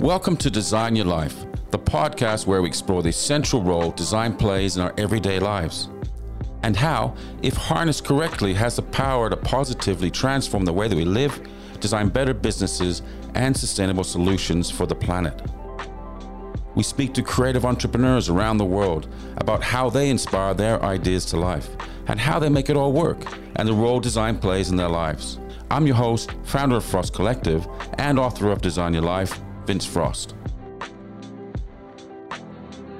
Welcome to Design Your Life, the podcast where we explore the central role design plays in our everyday lives. And how, if harnessed correctly, has the power to positively transform the way that we live, design better businesses, and sustainable solutions for the planet. We speak to creative entrepreneurs around the world about how they inspire their ideas to life and how they make it all work and the role design plays in their lives. I'm your host, founder of Frost Collective, and author of Design Your Life, Vince Frost.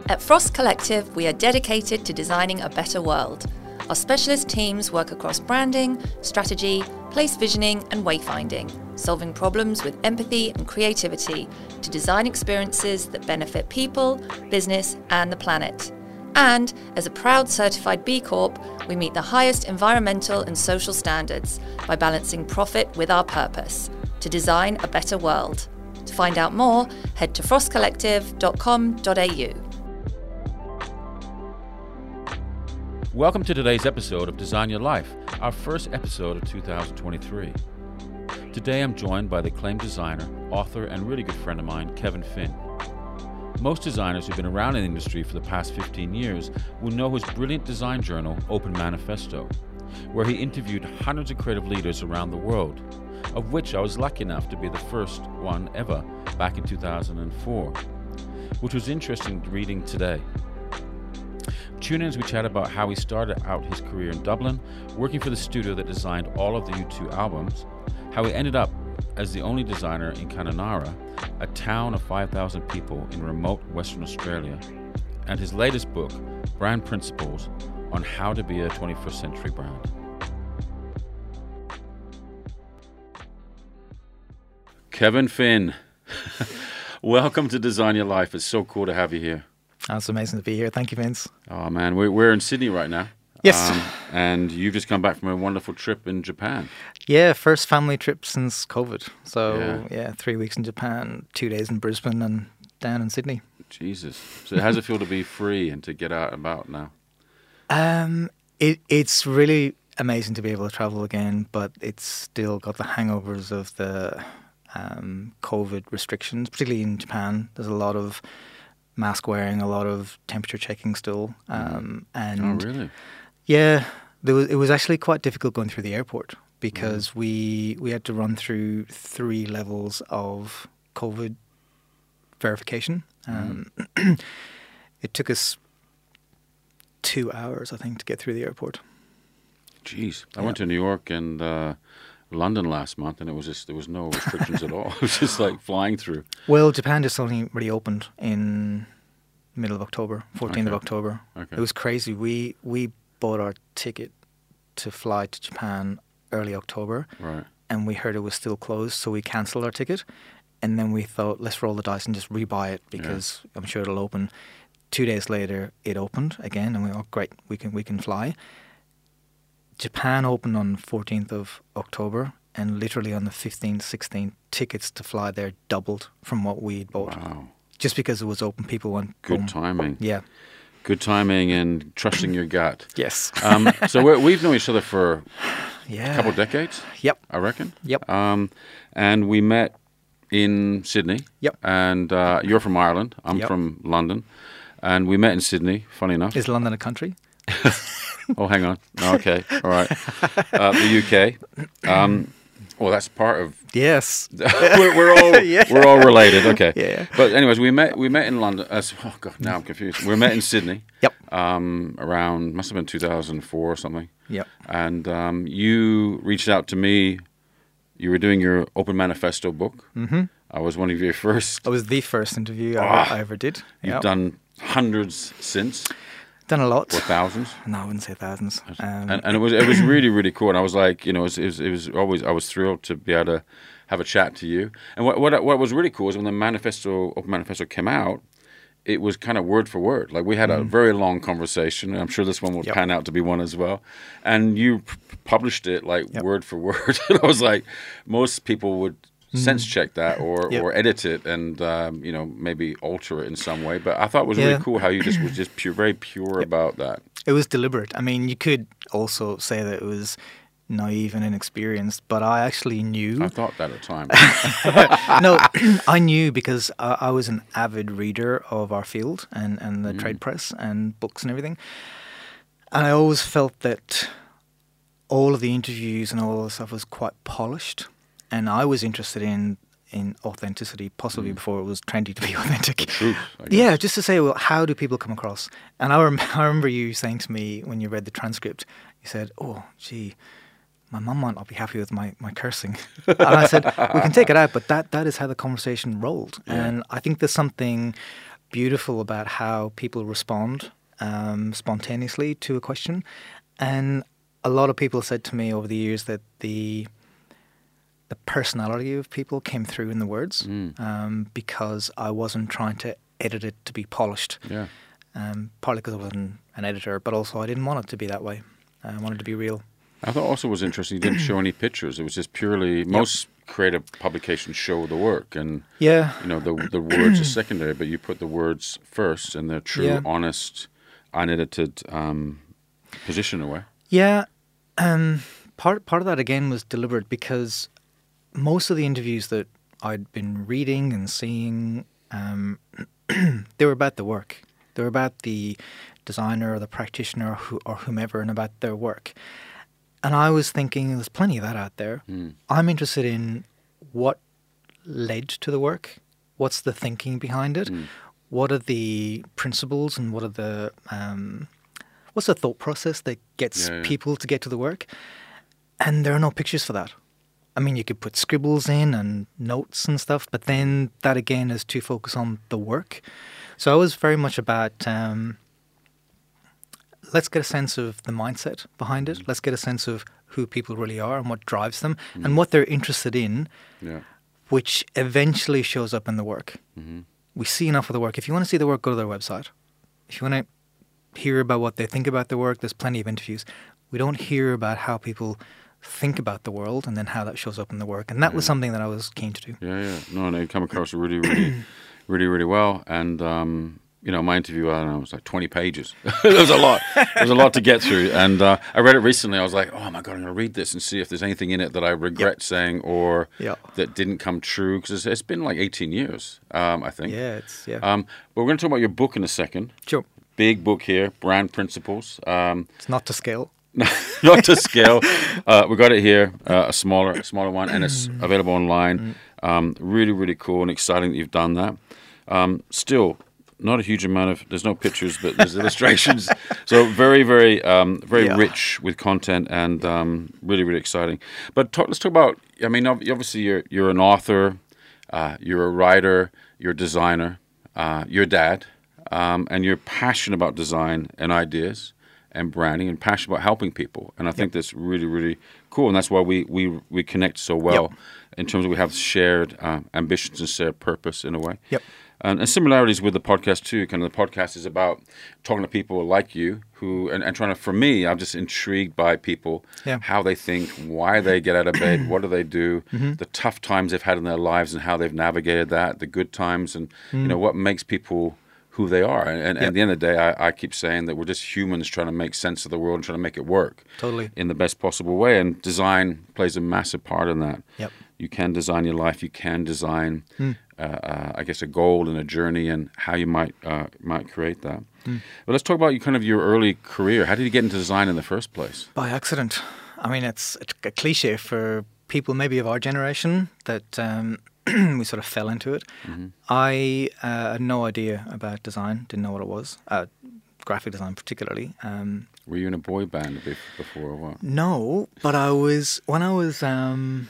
At Frost Collective, we are dedicated to designing a better world. Our specialist teams work across branding, strategy, place visioning, and wayfinding, solving problems with empathy and creativity to design experiences that benefit people, business, and the planet. And as a proud certified B Corp, we meet the highest environmental and social standards by balancing profit with our purpose to design a better world. To find out more, head to frostcollective.com.au. Welcome to today's episode of Design Your Life, our first episode of 2023. Today I'm joined by the acclaimed designer, author, and really good friend of mine, Kevin Finn. Most designers who've been around in the industry for the past 15 years will know his brilliant design journal, Open Manifesto, where he interviewed hundreds of creative leaders around the world, of which I was lucky enough to be the first one ever back in 2004, which was interesting reading today. Tune in as we chat about how he started out his career in Dublin, working for the studio that designed all of the U2 albums, how he ended up as the only designer in Kununurra, a town of 5,000 people in remote Western Australia, and his latest book, Brand Principles, on how to be a 21st century brand. Kevin Finn, welcome to Design Your Life. It's so cool to have you here. That's amazing to be here. Thank you, Vince. Oh man, we're we're in Sydney right now. Yes. Um, and you've just come back from a wonderful trip in Japan. Yeah, first family trip since COVID. So Yeah. yeah, three weeks in Japan, two days in Brisbane, and down in Sydney. Jesus. So how does it feel to be free and to get out and about now? Um, it it's really amazing to be able to travel again, but it's still got the hangovers of the um, COVID restrictions, particularly in Japan. There's a lot of mask wearing, a lot of temperature checking still, um, and Oh really? Yeah, there was, it was actually quite difficult going through the airport because we we had to run through three levels of COVID verification. Um, it took us two hours, I think, to get through the airport. Jeez. I Yeah. went to New York and uh, London last month and it was just there was no restrictions at all. It was just like flying through. Well, Japan just only really opened in middle of October, 14th of October. Okay. It was crazy. We we bought our ticket to fly to Japan early October. Right. and we heard it was still closed, so we cancelled our ticket. And then we thought, let's roll the dice and just rebuy it because I'm sure it'll open. Two days later, it opened again, and we oh great, we can we can fly. Japan opened on 14th of October, and literally on the 15th, 16th, tickets to fly there doubled from what we'd bought. Wow. Just because it was open, people went Good timing. Yeah. Good timing and trusting your gut. Yes. Um, so we're, we've known each other for yeah. a couple of decades, Yep. I reckon. Yep. Um, and we met in Sydney. Yep. And uh, you're from Ireland. I'm Yep. from London. And we met in Sydney, funny enough. Is London a country? oh, hang on. Okay. All right. Uh, the UK. Um, well, that's part of. Yes. we're, we're all Yeah. we're all related. Okay. Yeah. But anyways, we met we met in London. Uh, oh God, now I'm confused. We met in Sydney. Yep. Um, around must have been 2004 or something. Yep. And um, you reached out to me. You were doing your Open Manifesto book. Mm-hmm. I was one of your first. It was the first interview I, Ah. I ever did. You've done hundreds since, Done a lot. or thousands. No, I wouldn't say thousands. Um, and, and it was it was really really cool. And I was like, you know, it was, it was, it was always I was thrilled to be able to have a chat to you. And what what what was really cool is when the manifesto Open Manifesto came out, it was kind of word for word. Like we had a very long conversation. And I'm sure this one will Mm. Yep. pan out to be one as well. And you p- published it like Yep. word for word. and I was like, most people would sense check that or, Mm. Yep. or edit it and um, you know maybe alter it in some way. But I thought it was Yeah. really cool how you just was just pure, very pure about that. it was deliberate. I mean, you could also say that it was naive and inexperienced, but I actually knew. I thought that at times. no, I knew because I, I was an avid reader of our field and, and the trade press and books and everything. And I always felt that all of the interviews and all of the stuff was quite polished. And I was interested in in authenticity, possibly before it was trendy to be authentic. truth, Yeah, just to say, well, how do people come across? And I, rem- I remember you saying to me when you read the transcript, you said, "Oh, gee, my mum might not be happy with my, my cursing," and I said, "We can take it out, but that that is how the conversation rolled." Yeah. And I think there's something beautiful about how people respond um, spontaneously to a question, and a lot of people said to me over the years that the the personality of people came through in the words Mm. um, because I wasn't trying to edit it to be polished. Yeah. Um, partly because I wasn't an editor, but also I didn't want it to be that way. I wanted it to be real. I thought also was interesting. You didn't show any pictures. It was just purely most creative publications show the work, and Yeah, you know the the words are secondary, but you put the words first, and they're true, Yeah. honest, unedited um, position away. yeah. Um, part part of that again was deliberate because most of the interviews that I'd been reading and seeing, um, they were about the work. They were about the designer or the practitioner or, who, or whomever and about their work. And I was thinking, there's plenty of that out there. Mm. I'm interested in what led to the work. What's the thinking behind it? Mm. What are the principles and what are the um, what's the thought process that gets Yeah, yeah. people to get to the work? And there are no pictures for that. I mean, you could put scribbles in and notes and stuff, but then that again is to focus on the work. So I was very much about um, let's get a sense of the mindset behind it. Let's get a sense of who people really are and what drives them and what they're interested in, Yeah. which eventually shows up in the work. hmm We see enough of the work. If you want to see the work, go to their website. If you want to hear about what they think about the work, there's plenty of interviews. We don't hear about how people think about the world and then how that shows up in the work. And that was something that I was keen to do. Yeah, yeah. No, and they come across really, really, really, really well. And um, you know, my interview, I don't know, it was like twenty pages. there was a lot. There was a lot to get through. And uh, I read it recently. I was like, oh my god, I'm going to read this and see if there's anything in it that I regret saying or Yeah. that didn't come true because it's, it's been like 18 years, um, I think. Yeah, it's yeah. Um, but we're going to talk about your book in a second. sure. Big book here, brand principles. Um, It's not to scale. not to scale. Uh, we got it here, uh, a smaller, a smaller one, and it's available online. Um, really, really cool and exciting that you've done that. Um, still, not a huge amount of. There's no pictures, but there's illustrations. So very, very, um, very Yeah. rich with content and um, really, really exciting. But talk, let's talk about. I mean, obviously, you're you're an author, uh, you're a writer, you're a designer, uh, you're a dad, um, and you're passionate about design and ideas and branding and passionate about helping people. And I think that's really, really cool. And that's why we we, we connect so well in terms of we have shared uh, ambitions and shared purpose in a way. Yep. And, and similarities with the podcast too. Kind of the podcast is about talking to people like you who and, and trying to. For me, I'm just intrigued by people, Yeah. how they think, why they get out of bed, what do they do, the tough times they've had in their lives, and how they've navigated that, the good times, and you know what makes people who they are. And, and at the end of the day, I, I keep saying that we're just humans trying to make sense of the world and trying to make it work Totally. in the best possible way. And design plays a massive part in that. Yep. You can design your life. You can design, uh, uh, I guess, a goal and a journey and how you might uh, might create that. But let's talk about you kind of your early career. How did you get into design in the first place? By accident. I mean, it's, it's a cliche for people maybe of our generation that um, we sort of fell into it. I uh, had no idea about design, didn't know what it was, uh, graphic design particularly. Um, Were you in a boy band before or what? no, but I was, when I was, um,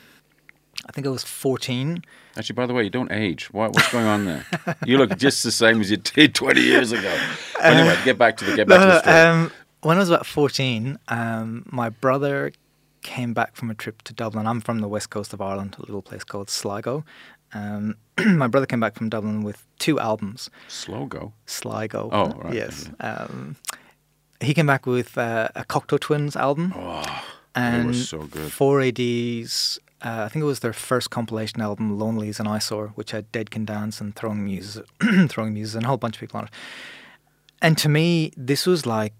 I think I was 14. Actually, by the way, you don't age. What, what's going on there? you look just the same as you did 20 years ago. Anyway, get back to the get back to the story. um, when I was about 14, um, my brother came back from a trip to Dublin. I'm from the west coast of Ireland, a little place called Sligo. Um, my brother came back from Dublin with two albums. Slow go. Sligo. Oh, right, Yes. Um, he came back with uh, a Cocteau Twins album Oh, and was so good. 4AD's. Uh, I think it was their first compilation album, "Lonely Is an Eyesore," which had Dead Can Dance and Throwing Muses, Throwing Muses, and a whole bunch of people on it. And to me, this was like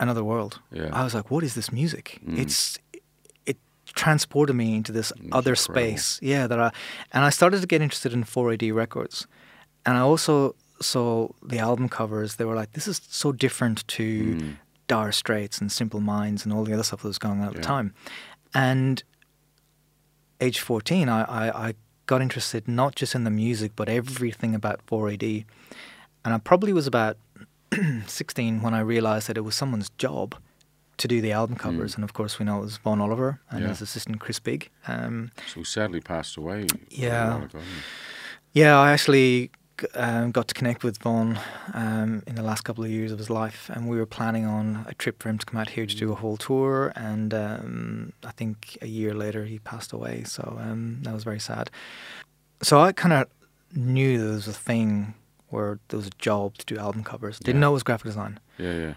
another world. Yeah. I was like, "What is this music? Mm. It's it transported me into this That's other incredible. space. Yeah, that I and I started to get interested in 4AD records, and I also saw the album covers. They were like, this is so different to Mm. Dire Straits and Simple Minds and all the other stuff that was going on at Yeah. the time, and age 14, I, I, I got interested not just in the music, but everything about 4AD. And I probably was about 16 when I realized that it was someone's job to do the album covers. And of course, we know it was Vaughan Oliver and Mm. Yeah. his assistant Chris Bigg. Um, So he sadly passed away. Yeah. ago, yeah, I actually um, got to connect with Vaughan um, in the last couple of years of his life, and we were planning on a trip for him to come out here to do a whole tour. And um, I think a year later he passed away, so um, that was very sad. So I kind of knew there was a thing where there was a job to do album covers. Didn't Yeah. know it was graphic design. Yeah, yeah.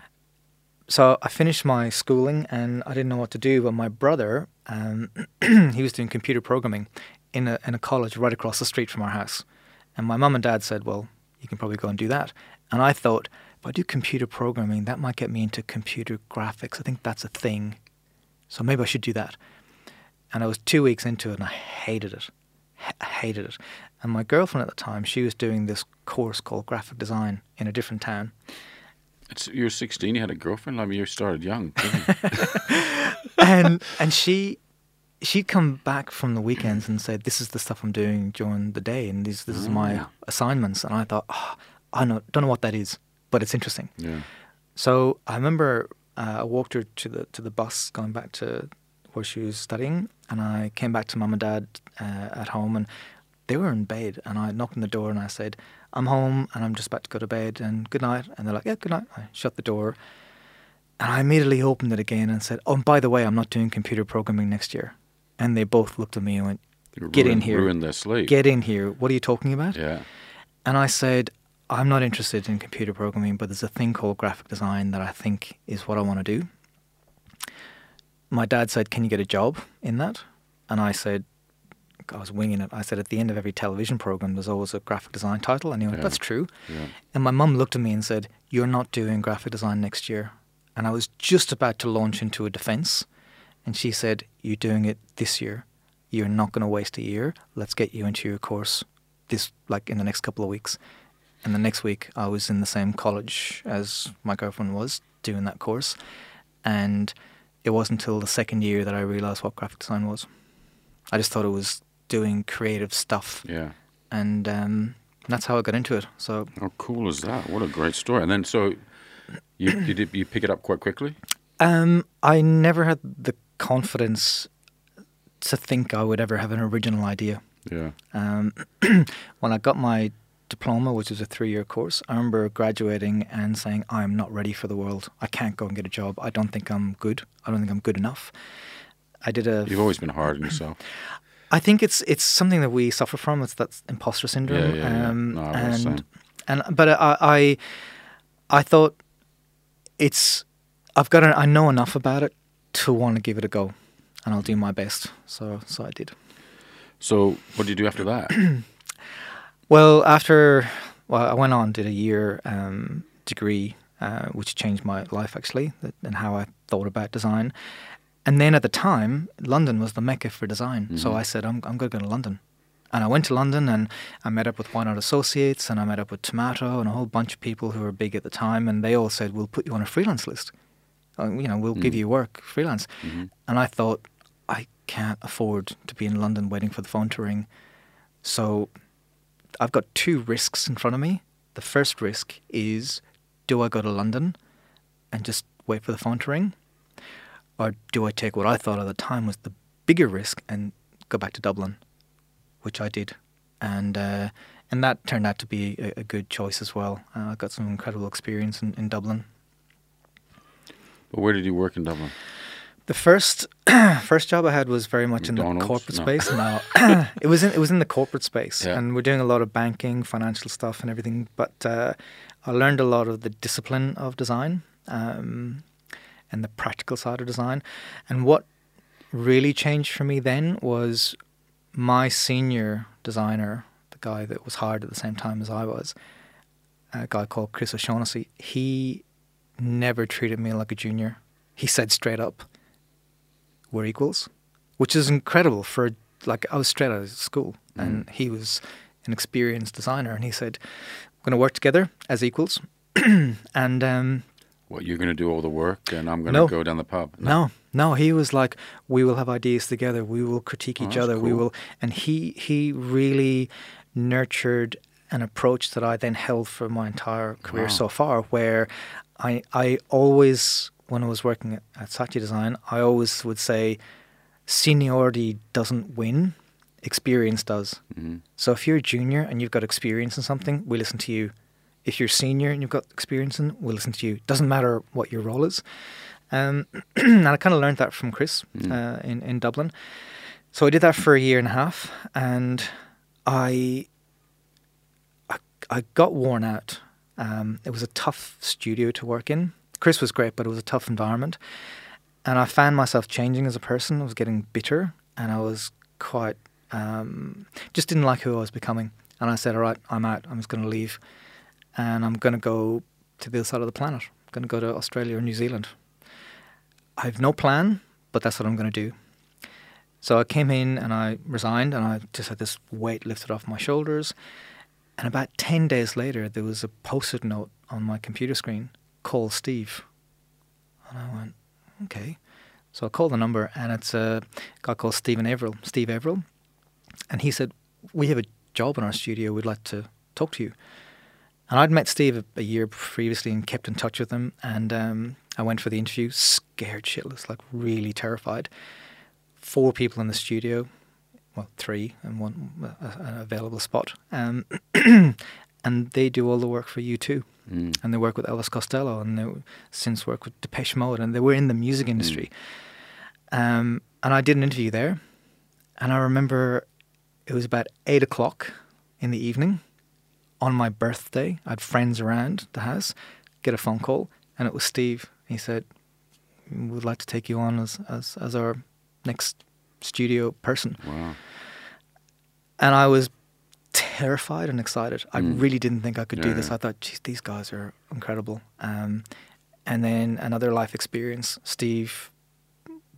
So I finished my schooling and I didn't know what to do. But my brother, um, he was doing computer programming in a in a college right across the street from our house. And my mum and dad said, "Well, you can probably go and do that." And I thought, if I do computer programming, that might get me into computer graphics. I think that's a thing. So maybe I should do that. And I was two weeks into it and I hated it. H- hated it. And my girlfriend at the time, she was doing this course called graphic design in a different town. It's, you were 16, you had a girlfriend? I mean, you started young. didn't you? and and she she'd come back from the weekends and said, "This is the stuff I'm doing during the day, and this this is my Ah. assignments." And I thought, oh, I know, don't know what that is, but it's interesting. yeah. So I remember uh, I walked her to the to the bus going back to where she was studying, and I came back to mum and dad uh, at home, and they were in bed, and I knocked on the door and I said, "I'm home, and I'm just about to go to bed, and good night." And they're like, "Yeah, good night." I shut the door, and I immediately opened it again and said, "Oh, and by the way, I'm not doing computer programming next year." And they both looked at me and went, Get in here. Ruined their sleep. "Get in here! What are you talking about?" Yeah. And I said, I'm not interested in computer programming, but there's a thing called graphic design that I think is what I want to do. My dad said, Can you get a job in that? And I said, I was winging it. I said, At the end of every television program, there's always a graphic design title. And he went, Yeah. That's true. Yeah. And my mum looked at me and said, You're not doing graphic design next year. And I was just about to launch into a defense. And she said, You're doing it this year. You're not going to waste a year. Let's get you into your course this, like in the next couple of weeks. And the next week, I was in the same college as my girlfriend was doing that course. And it wasn't until the second year that I realized what graphic design was. I just thought it was doing creative stuff. Yeah. And um, that's how I got into it. So How cool is that? What a great story. And then, so you you, did, you pick it up quite quickly? Um, I never had the confidence to think I would ever have an original idea. Yeah. Um, when I got my diploma, which was a three-year course, I remember graduating and saying, "I am not ready for the world. I can't go and get a job. I don't think I'm good. I don't think I'm good enough." I did a. You've always been hard on yourself. I think it's it's something that we suffer from. It's that imposter syndrome. Yeah, yeah, yeah. Um, No, I was the and and but I, I I thought it's I've got to, I know enough about it to want to give it a go, and I'll do my best. So so I did. So, what did you do after that? Well, after well, I went on did a year um, degree, uh, which changed my life actually, and how I thought about design. And then at the time, London was the mecca for design. So Mhm. I said, I'm, I'm going to go to London. And I went to London and I met up with Why Not Associates and I met up with Tomato and a whole bunch of people who were big at the time. And they all said, We'll put you on a freelance list. Uh, you know, we'll give Mm. you work freelance. Mhm. And I thought, I can't afford to be in London waiting for the phone to ring. So I've got two risks in front of me. The first risk is do I go to London and just wait for the phone to ring? Or do I take what I thought at the time was the bigger risk and go back to Dublin, which I did. And uh, and that turned out to be a, a good choice as well. Uh, I got some incredible experience in, in Dublin. But where did you work in Dublin? The first first job I had was very much in the corporate No. space. No, it was in it was in the corporate space, Yeah. and we're doing a lot of banking, financial stuff, and everything. But uh, I learned a lot of the discipline of design um, and the practical side of design. And what really changed for me then was my senior designer, the guy that was hired at the same time as I was, a guy called Chris O'Shaughnessy. He never treated me like a junior. He said straight up, "We're equals." which is incredible for like I was straight out of school, Mm. and he was an experienced designer, and he said, "We're going to work together as equals." and um, What you're going to do all the work, and I'm going to No. go down the pub. no, no, he was like, "We will have ideas together. We will critique Oh, each other. We will," and he he really nurtured an approach that I then held for my entire career Wow. so far, where I I always when I was working at, at Saatchi Design, I always would say, seniority doesn't win, experience does. hmm So if you're a junior and you've got experience in something, we listen to you. If you're senior and you've got experience in, we'll listen to you. Doesn't matter what your role is. Um, and I kind of learned that from Chris Mm. uh, in in Dublin. So I did that for a year and a half, and I I, I got worn out. Um, it was a tough studio to work in. Chris was great, but it was a tough environment, and I found myself changing as a person. I was getting bitter, and I was quite um, just didn't like who I was becoming. And I said, "All right, I'm out. I'm just going to leave, and I'm going to go to the other side of the planet. I'm going to go to Australia or New Zealand. I have no plan, but that's what I'm going to do." So I came in and I resigned, and I just had this weight lifted off my shoulders. And about ten days later, there was a post-it note on my computer screen: "Call Steve." And I went, "Okay." So I called the number, and it's a guy called Stephen Averill, Steve Averill, and he said, "We have a job in our studio. We'd like to talk to you." And I'd met Steve a, a year previously and kept in touch with him. And um, I went for the interview, scared shitless, like really terrified. Four people in the studio, well, three and one uh, an available spot. Um, and they do all the work for U2. Mm. And they work with Elvis Costello, and they since work with Depeche Mode, and they were in the music industry. Um, and I did an interview there, and I remember it was about eight o'clock in the evening on my birthday. I had friends around the house, get a phone call, and it was Steve. He said, "We'd like to take you on as as, as our next studio person." Wow. and I was terrified and excited. I Mm. really didn't think I could do this. yeah. I thought, geez, these guys are incredible. Um, and then another life experience. Steve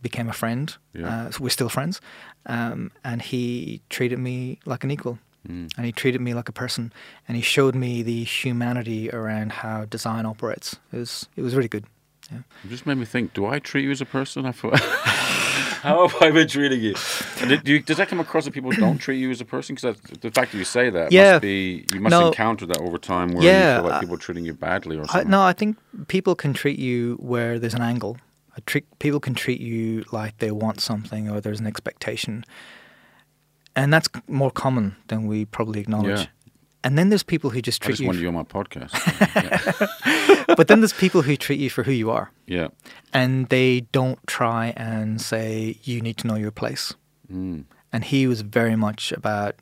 became a friend. Yeah. Uh, so we're still friends, um, and he treated me like an equal. Mm. And he treated me like a person, and he showed me the humanity around how design operates. It was it was really good. Yeah. It just made me think: Do I treat you as a person? I thought, how have I been treating you? And did, do you? Does that come across that people don't treat you as a person? Because the fact that you say that Yeah. must be you must No. encounter that over time, where Yeah, you feel like people are treating you badly or I, something. no, I think people can treat you where there's an angle. I treat, people can treat you like they want something or there's an expectation. And that's more common than we probably acknowledge. Yeah. And then there's people who just I treat just you. you on my podcast. yeah. but then there's people who treat you for who you are. yeah. And they don't try and say, you need to know your place. Mm. And he was very much about,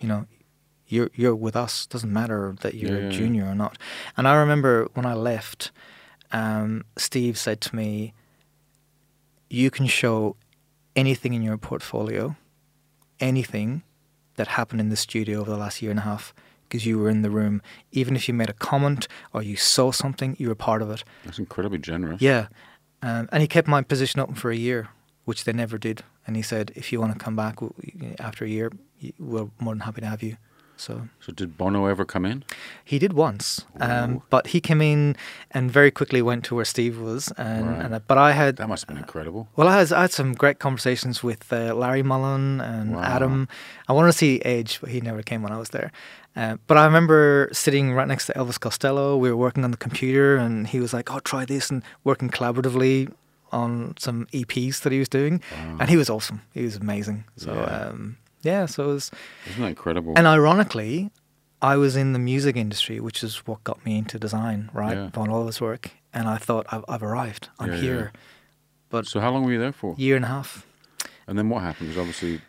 you know, you're you're with us. Doesn't matter that you're Yeah, a junior or not. And I remember when I left, um, Steve said to me, "You can show anything in your portfolio, anything that happened in the studio over the last year and a half." Because you were in the room, even if you made a comment or you saw something, you were part of it. That's incredibly generous. Yeah, um, and he kept my position open for a year, which they never did. And he said, if you want to come back after a year, we're more than happy to have you. So So did Bono ever come in? he did once, um, but he came in and very quickly went to where Steve was. And, Right. and uh, but I had That must have been incredible. well, I, had I had some great conversations with uh, Larry Mullen and Wow. Adam. I wanted to see Edge, but he never came when I was there. Uh, but I remember sitting right next to Elvis Costello. We were working on the computer, and he was like, "Oh, try this," and working collaboratively on some EPs that he was doing. Wow. And he was awesome. He was amazing. So Yeah. um, yeah, so it was. Isn't that incredible? And ironically, I was in the music industry, which is what got me into design, right? Yeah. Vaughan Oliver's work, and I thought I've, I've arrived. I'm Yeah, yeah. here. But so how long were you there for? A year and a half. And then what happened? Because obviously,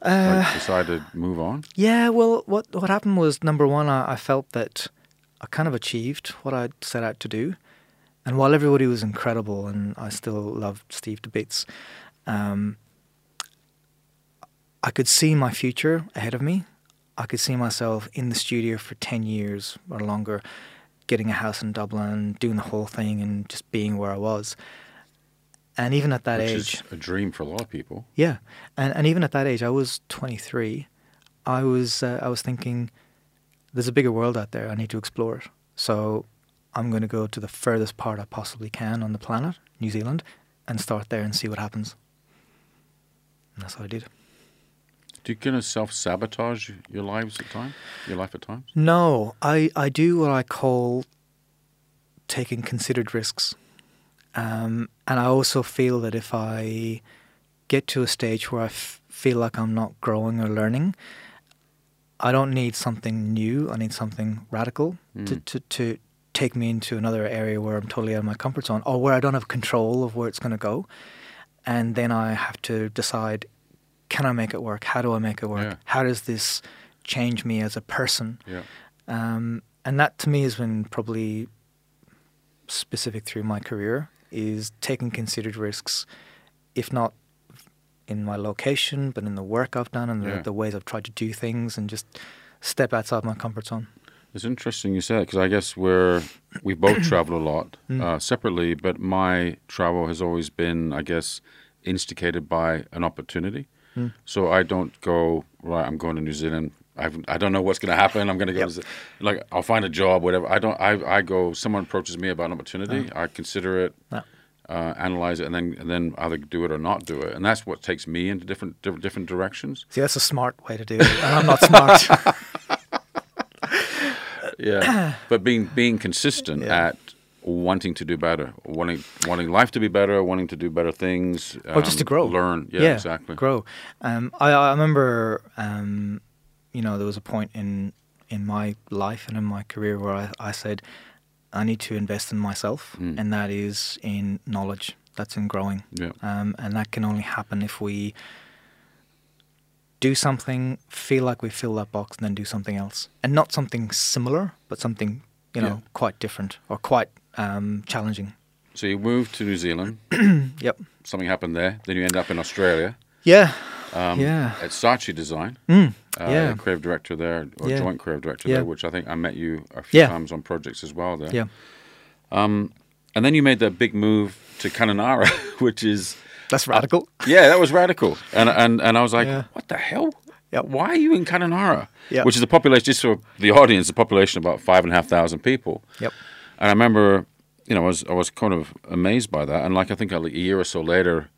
Uh, like, decided to move on. Yeah, well, what what happened was number one, I, I felt that I kind of achieved what I'd set out to do, and while everybody was incredible and I still loved Steve to bits, um, I could see my future ahead of me. I could see myself in the studio for ten years or longer, getting a house in Dublin, doing the whole thing, and just being where I was. and even at that Which age, is a dream for a lot of people. yeah, and and even at that age, I was 23. I was uh, I was thinking, there's a bigger world out there. I need to explore it. So I'm going to go to the furthest part I possibly can on the planet, New Zealand, and start there and see what happens. And that's what I did. Do you kind of self sabotage your lives at times? Your life at times? No, I, I do what I call taking considered risks. Um, and I also feel that if I get to a stage where I f- feel like I'm not growing or learning, I don't need something new. I need something radical to, Mm. to, to take me into another area where I'm totally out of my comfort zone or where I don't have control of where it's going to go. And then I have to decide can I make it work? How do I make it work? Yeah. How does this change me as a person? Yeah. Um, and that to me has been probably specific through my career is taking considered risks, if not in my location, but in the work I've done and the, Yeah. the ways I've tried to do things and just step outside my comfort zone. It's interesting you say that because I guess we're we both travel a lot Mm. uh, separately, but my travel has always been, I guess, instigated by an opportunity. Mm. So I don't go right. I'm going to New Zealand. I've, I don't know what's going to happen. I'm going to go Yep. to, like I'll find a job, whatever. I don't. I, I go. Someone approaches me about an opportunity. I consider it, uh, analyze it, and then and then either do it or not do it. And that's what takes me into different different, different directions. See, that's a smart way to do it. And I'm not smart. Yeah, but being being consistent Yeah. at wanting to do better, wanting wanting life to be better, wanting to do better things, or just to um, grow. learn. Yeah, exactly. Grow. Um, I, I remember, um, you know, there was a point in in my life and in my career where I, I said, I need to invest in myself, Mm. and that is in knowledge. That's in growing, Yeah, um, and that can only happen if we do something, feel like we fill that box, and then do something else, and not something similar, but something you know Yeah. quite different or quite um, challenging. so you moved to New Zealand. Yep. Something happened there. Then you end up in Australia. Yeah. Um, Yeah. At Saatchi Design. Mm. Uh, Yeah. creative director there, or Yeah. joint creative director Yeah. there, which I think I met you a few Yeah. times on projects as well there. Yeah. Um, And then you made that big move to Kununurra, which is That's radical. Yeah, that was radical. And and, and I was like, Yeah. what the hell? Yep. Why are you in Kununurra? Yep. Which is a population, just for the audience, a population of about five and a half thousand people. Yep. And I remember, you know, I was I was kind of amazed by that. And like I think a year or so later,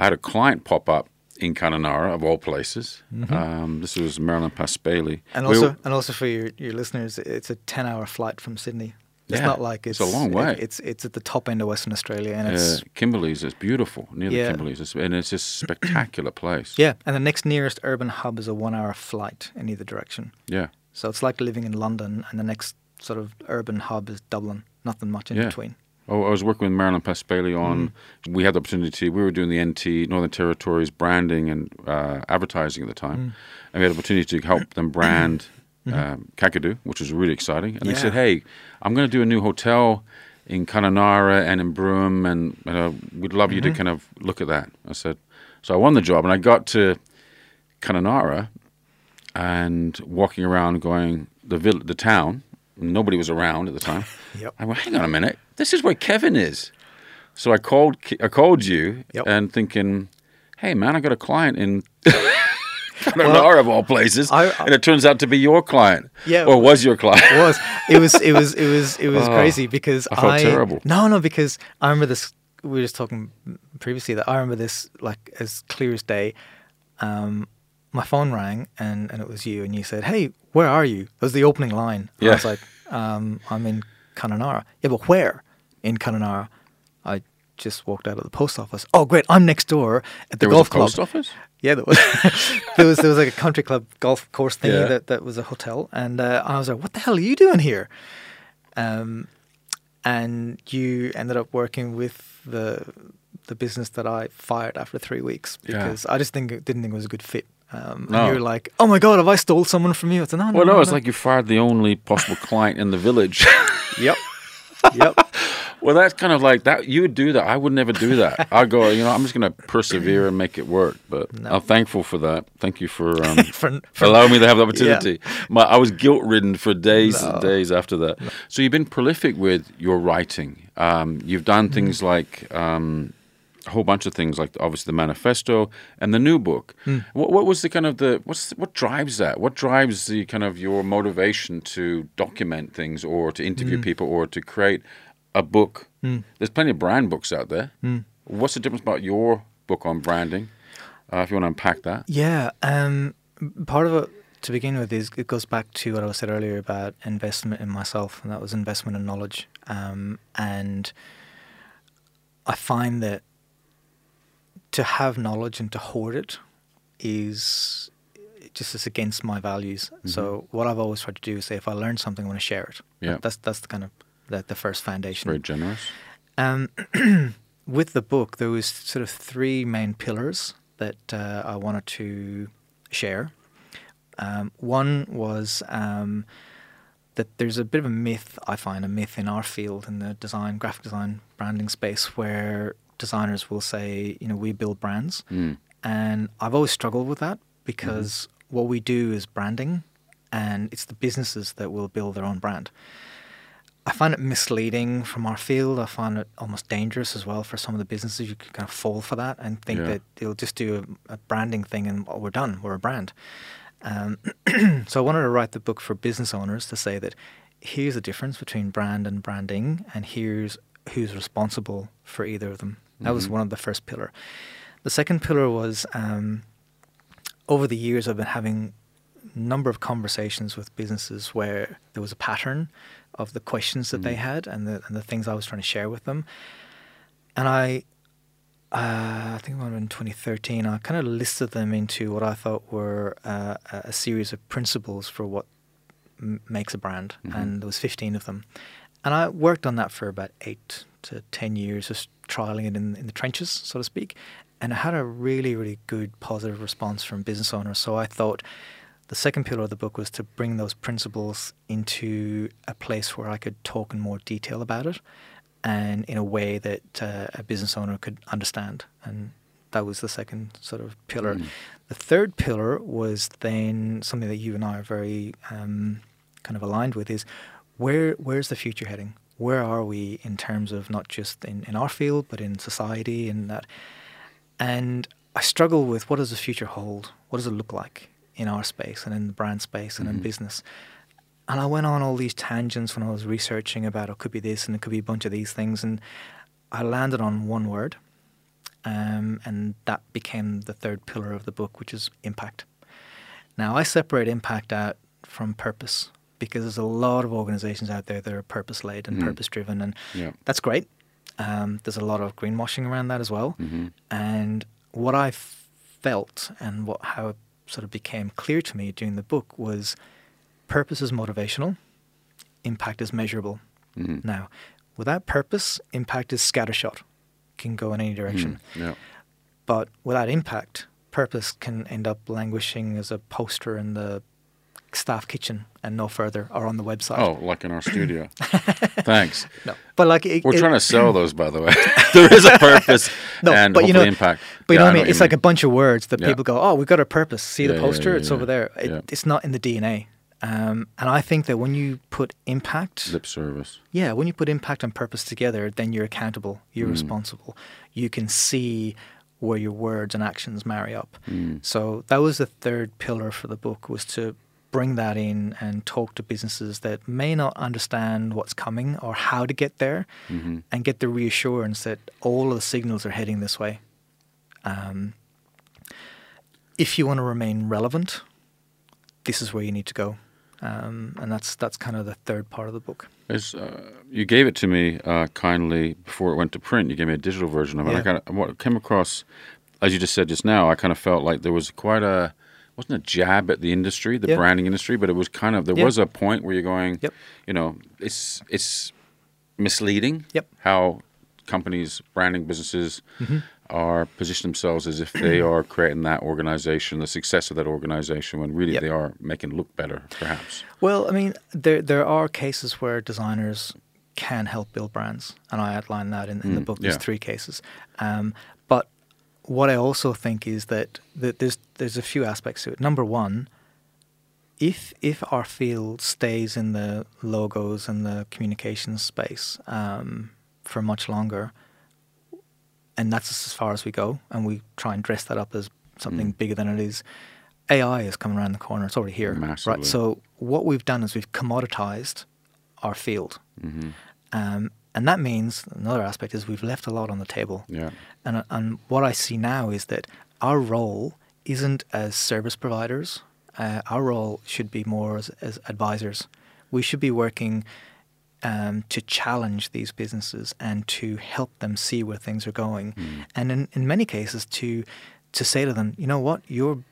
I had a client pop up in Kununurra of all places. Um, this was Marilyn. Mm-hmm. And also, were- and also for your, your listeners, it's a ten-hour flight from Sydney. It's Yeah, not like it's it's, a long way. it- it's it's at the top end of Western Australia, and uh, it's Kimberley's is beautiful near the Kimberleys, It's- and it's just a spectacular place. yeah. And the next nearest urban hub is a one-hour flight in either direction. yeah, So it's like living in London, and the next sort of urban hub is Dublin. Nothing much in Yeah. between. Oh, I was working with Marilyn Paspaley on. We had the opportunity. We were doing the NT Northern Territories branding and uh, advertising at the time, and we had the opportunity to help them brand um, Kakadu, which was really exciting. And they said, "Hey, I'm going to do a new hotel in Kununurra and in Broome, and uh, we'd love you to kind of look at that." I said, so I won the job, and I got to Kununurra and walking around, going the vill- the town. Nobody was around at the time. Yep. I went, hang on a minute, this is where Kevin is. So I called, I called you, Yep. and thinking, hey man, I got a client in Kununurra of all places, I- I- and it turns out to be your client, Yeah. or was your client? It was it was it was it was it was Oh, crazy because I felt terrible. No, no, because I remember this. We were just talking previously that I remember this like as clear as day. Um, my phone rang and, and it was you, and you said, "Hey, where are you?" That was the opening line. Yeah. I was like, um, "I'm in Kununurra." Yeah, but where in Kununurra? I just walked out of the post office. Oh, great! I'm next door at the there golf was a post club. office. Yeah, there was there was there was like a country club golf course thingy Yeah. that, that was a hotel, and uh, I was like, "What the hell are you doing here?" Um, and you ended up working with the the business that I fired after three weeks Yeah. because I just think didn't think it was a good fit. Um, No. And you're like, "Oh my god, have I stole someone from you?" I said, "No, no, Well, no, no, it's like you fired the only possible client in the village. yep, yep, well, that's kind of like that. You would do that. I would never do that. I go, you know, I'm just going to persevere and make it work. But No. I'm thankful for that. Thank you for um, for, for allowing me to have the opportunity. My, I was guilt ridden for days and days after that. So you've been prolific with your writing. Um, you've done things like um, a whole bunch of things, like obviously the manifesto and the new book. What, what was the kind of the what's what drives that? What drives the kind of your motivation to document things or to interview people or to create a book? There's plenty of brand books out there. What's the difference about your book on branding? Uh, if you want to unpack that. Yeah, um, part of it to begin with is it goes back to what I said earlier about investment in myself, and that was investment in knowledge. Um, and I find that to have knowledge and to hoard it is just is against my values. So what I've always tried to do is say if I learn something, I want to share it. Yeah. that's that's the kind of the, the first foundation. Very generous. Um, with the book, there was sort of three main pillars that uh, I wanted to share. Um, one was um, that there's a bit of a myth, I find, a myth in our field, in the design, graphic design, branding space, where designers will say, you know, we build brands. Mm. And I've always struggled with that because what we do is branding and it's the businesses that will build their own brand. I find it misleading from our field. I find it almost dangerous as well for some of the businesses. You could kind of fall for that and think Yeah. that they'll just do a, a branding thing and oh, we're done. We're a brand. Um, so I wanted to write the book for business owners to say that here's the difference between brand and branding, and here's who's responsible for either of them. That was Mhm. one of the first pillar. The second pillar was um, over the years I've been having a number of conversations with businesses where there was a pattern of the questions that they Mhm. had and the and the things I was trying to share with them. And I uh, I think it was in 2013, I kind of listed them into what I thought were uh, a series of principles for what m- makes a brand, Mhm. and there was 15 of them. And I worked on that for about eight to 10 years, just trialing it in, in the trenches, so to speak. And I had a really, really good positive response from business owners. So I thought the second pillar of the book was to bring those principles into a place where I could talk in more detail about it and in a way that uh, a business owner could understand. And that was the second sort of pillar. Mm. The third pillar was then something that you and I are very um, kind of aligned with is where where's the future heading? Where are we in terms of not just in, in our field but in society and that? And I struggle with what does the future hold? What does it look like in our space and in the brand space and in Mhm. business? And I went on all these tangents when I was researching about it could be this and it could be a bunch of these things, and I landed on one word, um, and that became the third pillar of the book, which is impact. Now I separate impact out from purpose because there's a lot of organizations out there that are purpose led and Mm. purpose driven, and Yeah. that's great. Um, there's a lot of greenwashing around that as well. hmm And what I felt and what how it sort of became clear to me during the book was purpose is motivational, impact is measurable. hmm Now, without purpose, impact is scattershot, can go in any direction. Yeah. But without impact, purpose can end up languishing as a poster in the staff kitchen and no further, or on the website. Oh, like in our studio. Thanks. no, but like it, We're it- trying to sell those, by the way. there is a purpose No, and but you know- impact. But you Yeah, know what I mean? It's like a bunch of words that Yeah. people go, "Oh, we've got a purpose. See Yeah, the poster? it's over there." It. It's not in the DNA. Um, and I think that when you put impact, lip service. yeah, when you put impact and purpose together, then you're accountable. You're Mm. responsible. You can see where your words and actions marry up. Mm. So that was the third pillar for the book was to bring that in and talk to businesses that may not understand what's coming or how to get there hmm and get the reassurance that all of the signals are heading this way. Um, if you want to remain relevant, this is where you need to go, um, and that's that's kind of the third part of the book. Uh, you gave it to me uh, kindly before it went to print. You gave me a digital version of it. I Yeah. kind of what came across, as you just said just now. I kind of felt like there was quite a wasn't a jab at the industry, the Yeah. branding industry, but it was kind of there Yeah. was a point where you're going, Yep. you know, it's it's misleading. Yep. How companies, branding businesses, Mhm. are position themselves as if they are creating that organization, the success of that organization, when really Yep. they are making it look better, perhaps. Well, I mean, there there are cases where designers can help build brands, and I outline that in, in the Mm, book. There's yeah. three cases, um, what I also think is that, that there's there's a few aspects to it. Number one, if if our field stays in the logos and the communications space um, for much longer, and that's as far as we go. And we try and dress that up as something Mm. bigger than it is. AI is coming around the corner. It's already here, Massively. right? So what we've done is we've commoditized our field, hmm um, and that means another aspect is we've left a lot on the table. Yeah. And, and what I see now is that our role isn't as service providers. Uh, our role should be more as, as advisors. We should be working um, to challenge these businesses and to help them see where things are going. Mm. And in, in many cases, to to say to them, you know what, your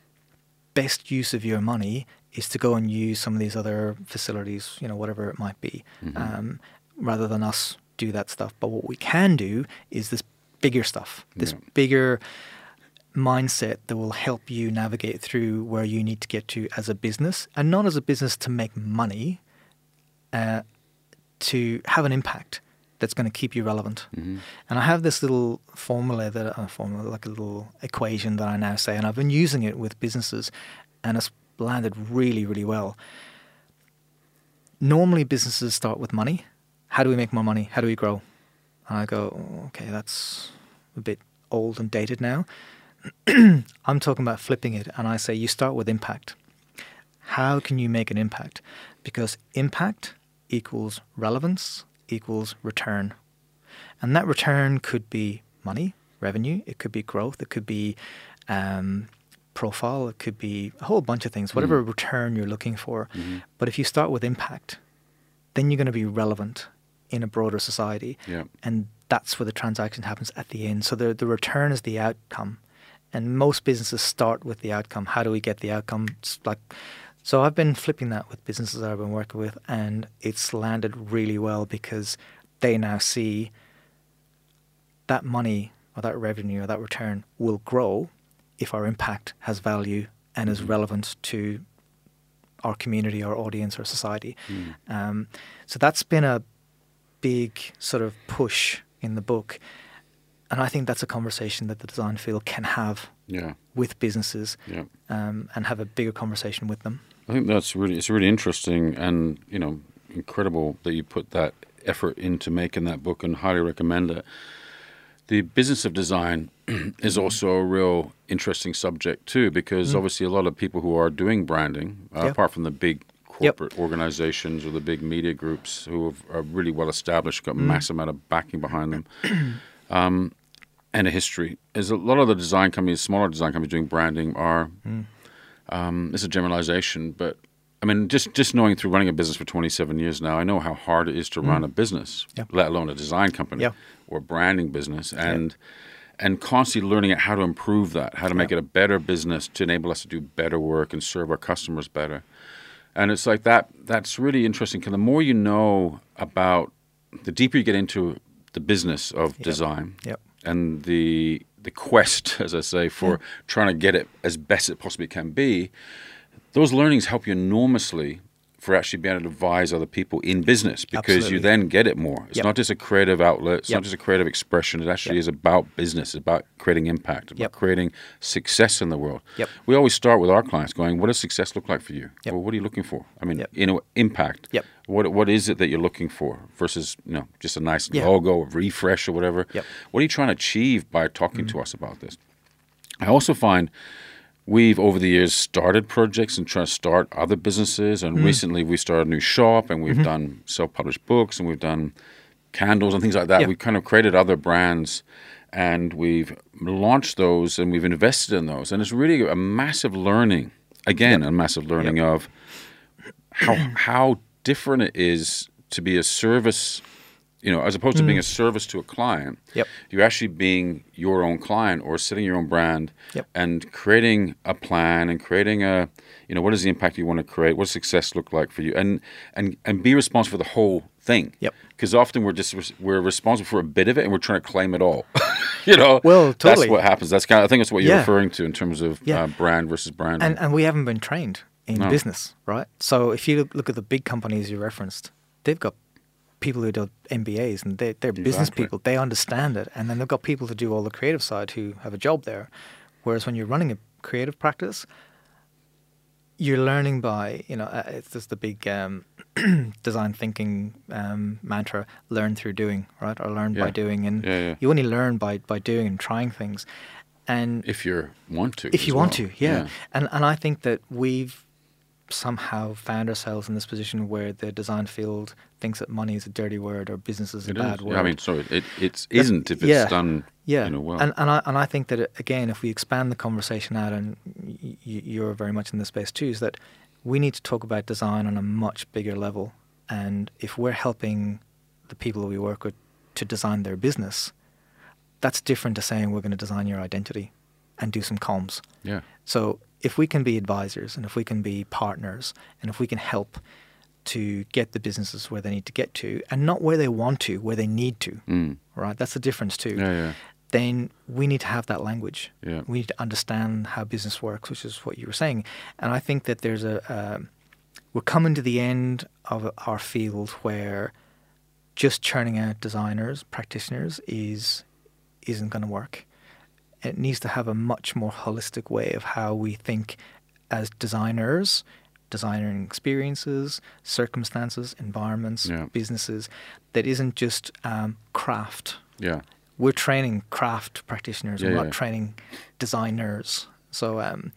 best use of your money is to go and use some of these other facilities, you know, whatever it might be, Mhm. um, rather than us do that stuff. But what we can do is this bigger stuff, this Yeah. bigger mindset that will help you navigate through where you need to get to as a business, and not as a business to make money, uh, to have an impact that's going to keep you relevant. hmm And I have this little formula that a formula like a little equation that I now say, and I've been using it with businesses, and it's landed really, really well. Normally, businesses start with money. How do we make more money? How do we grow? And I go, "Oh, okay, that's a bit old and dated now. I'm talking about flipping it, and I say you start with impact. How can you make an impact? Because impact equals relevance equals return. And that return could be money, revenue, it could be growth, it could be um, profile, it could be a whole bunch of things, whatever Mhm. return you're looking for. Mhm. But if you start with impact, then you're going to be relevant in a broader society. Yeah. And that's where the transaction happens at the end. So the, the return is the outcome. And most businesses start with the outcome. How do we get the outcome? It's like, so I've been flipping that with businesses that I've been working with, and it's landed really well because they now see that money or that revenue or that return will grow if our impact has value and is Mhm. relevant to our community, our audience, our society. Mm. Um, so that's been a big sort of push in the book. And I think that's a conversation that the design field can have Yeah. with businesses Yeah. um, and have a bigger conversation with them. I think that's really it's really interesting and you know incredible that you put that effort into making that book and highly recommend it. The business of design is also a real interesting subject too because Mm. obviously a lot of people who are doing branding, uh, apart from the big Yep. corporate organizations or the big media groups who have, are really well established, got Mm. massive amount of backing behind them, um, and a history. Is a lot of the design companies, smaller design companies doing branding are Mm. um, it's a generalization, but I mean, just just knowing through running a business for 27 years now, I know how hard it is to run a business, Yeah. let alone a design company Yeah. or a branding business, and and constantly learning how to improve that, how to make it a better business to enable us to do better work and serve our customers better. And it's like that. That's really interesting. Because the more you know about, the deeper you get into the business of design, Yep. and the the quest, as I say, for mm. trying to get it as best it possibly can be, those learnings help you enormously for actually being able to advise other people in business because you then get it more. It's Yep. not just a creative outlet, it's Yep. not just a creative expression, it actually Yep. is about business, it's about creating impact, about creating success in the world. We always start with our clients going, What does success look like for you? Well, what are you looking for? I mean, you know, impact. Yep. What what is it that you're looking for versus you know just a nice logo, refresh or whatever? Mm-hmm. What are you trying to achieve by talking to us about this? I also find we've over the years started projects and trying to start other businesses, and mm. recently we started a new shop, and we've mm-hmm. done self-published books, and we've done candles and things like that. Yeah. We've kind of created other brands, and we've launched those, and we've invested in those, and it's really a massive learning. Again, a massive learning of how how different it is to be a service, you know, as opposed to being a service to a client. Yep. You're actually being your own client or setting your own brand Yep. and creating a plan and creating a, you know, what is the impact you want to create? What does success look like for you? And and and be responsible for the whole thing. Yep. Because often we're just we're responsible for a bit of it and we're trying to claim it all. you know. Well, totally. That's what happens. That's kind of I think that's what you're Yeah. referring to in terms of Yeah. uh, brand versus brand. And, and we haven't been trained in No. business, right? So if you look at the big companies you referenced, they've got people who do MBAs and they, they're business people. They understand it. And then they've got people to do all the creative side who have a job there. Whereas when you're running a creative practice, you're learning by, you know, uh, it's just the big um, design thinking um, mantra: learn through doing, right, or learn Yeah. by doing. And Yeah, yeah. you only learn by by doing and trying things. And If you want to. if you want well. to, yeah. And and I think that we've somehow found ourselves in this position where the design field thinks that money is a dirty word or business is a It bad is. word. Yeah, I mean, sorry, it it That's- isn't if it's yeah, done. yeah, You know, well. and and I and I think that again, if we expand the conversation out, and y- you're very much in this space too, is that we need to talk about design on a much bigger level. And if we're helping the people we work with to design their business, that's different to saying we're going to design your identity and do some comms. yeah. So if we can be advisors and if we can be partners and if we can help to get the businesses where they need to get to and not where they want to, where they need to, Mm. right? That's the difference too. Yeah, yeah. Then we need to have that language. Yeah. We need to understand how business works, which is what you were saying. And I think that there's a um, we're coming to the end of our field where just churning out designers, practitioners is isn't going to work. It needs to have a much more holistic way of how we think as designers, designing experiences, circumstances, environments, Yeah. businesses. That isn't just um, craft. Yeah. We're training craft practitioners. Yeah, we're yeah. not training designers. So, um,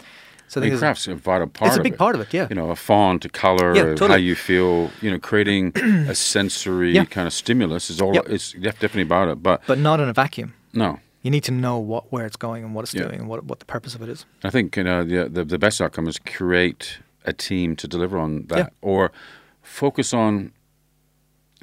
so I I think it's- craft's a vital part it's a of big it. part of it. Yeah. You know, a font, a color, Yeah, totally. how you feel, you know, creating a sensory Yeah. kind of stimulus is all, Yep. it's definitely about it. But, but not in a vacuum. no, You need to know what where it's going and what it's Yeah. doing and what what the purpose of it is. I think you know the, the the best outcome is create a team to deliver on that, Yeah. or focus on.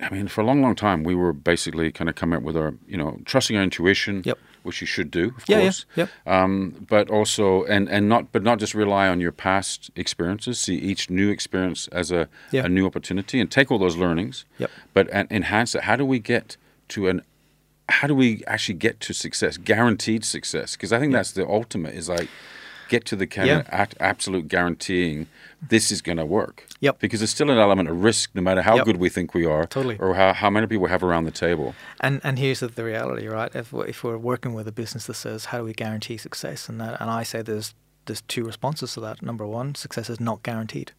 I mean, for a long, long time, we were basically kind of coming up with our, you know, trusting our intuition, Yep. which you should do, of Yeah, yeah, yep. Um, but also, and and not, but not just rely on your past experiences. See each new experience as a Yeah. a new opportunity, and take all those learnings. Yep. But and enhance it. How do we get to an how do we actually get to success, guaranteed success? Because I think that's the ultimate. Is like get to the kind Yeah. of at, absolute guaranteeing this is going to work. Yep. Because there's still an element of risk, no matter how Yep. good we think we are, Totally. or how, how many people we have around the table. And and here's the, the reality, right? If we're, if we're working with a business that says how do we guarantee success, and that, and I say there's there's two responses to that. Number one, success is not guaranteed.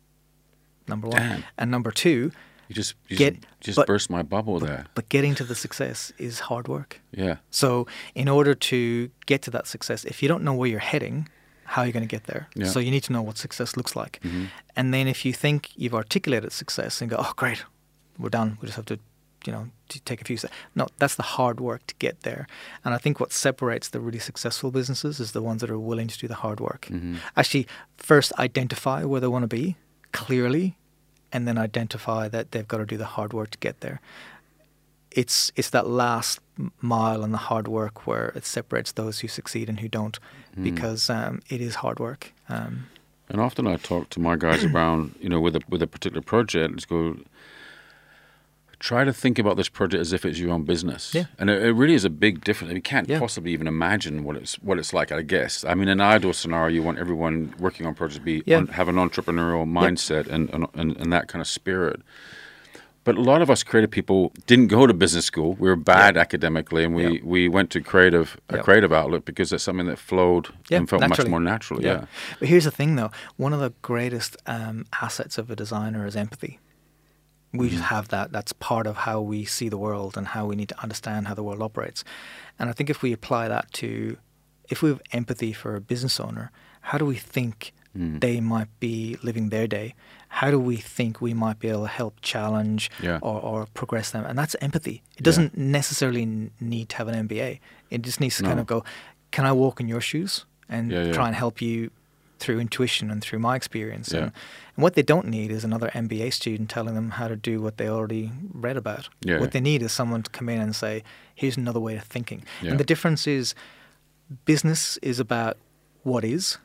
Number one, Damn. and number two, You just you Get- just, but- burst my bubble there. but getting to the success is hard work. Yeah. So in order to get to that success, if you don't know where you're heading, how are you going to get there? Yeah. So you need to know what success looks like. Mhm. And then if you think you've articulated success and go, oh, great, we're done. We just have to, you know, take a few steps. No, that's the hard work to get there. And I think what separates the really successful businesses is the ones that are willing to do the hard work. Mhm. Actually, first identify where they want to be clearly, and then identify that they've got to do the hard work to get there. It's it's that last mile and the hard work where it separates those who succeed and who don't, Mm. because um, it is hard work. Um, And often I talk to my guys around, you know, with a with a particular project. Let's go. Try to think about this project as if it's your own business. Yeah. And it, it really is a big difference. We can't Yeah. possibly even imagine what it's what it's like. I guess. I mean, in an ideal scenario, you want everyone working on projects to be Yeah. on, have an entrepreneurial mindset and, and and and that kind of spirit. But a lot of us creative people didn't go to business school. We were bad academically, and we, we went to creative a creative outlet because that's something that flowed and felt much more natural. Yeah. But here's the thing, though. One of the greatest um, assets of a designer is empathy. We just have that. That's part of how we see the world and how we need to understand how the world operates. And I think if we apply that to, if we have empathy for a business owner, how do we think Mm. they might be living their day? How do we think we might be able to help challenge Yeah. or, or progress them? And that's empathy. It doesn't necessarily need to have an MBA. It just needs to kind of go, can I walk in your shoes and Yeah, yeah. try and help you through intuition and through my experience. Yeah. And, and what they don't need is another MBA student telling them how to do what they already read about. Yeah. What they need is someone to come in and say, here's another way of thinking. Yeah. And the difference is business is about what is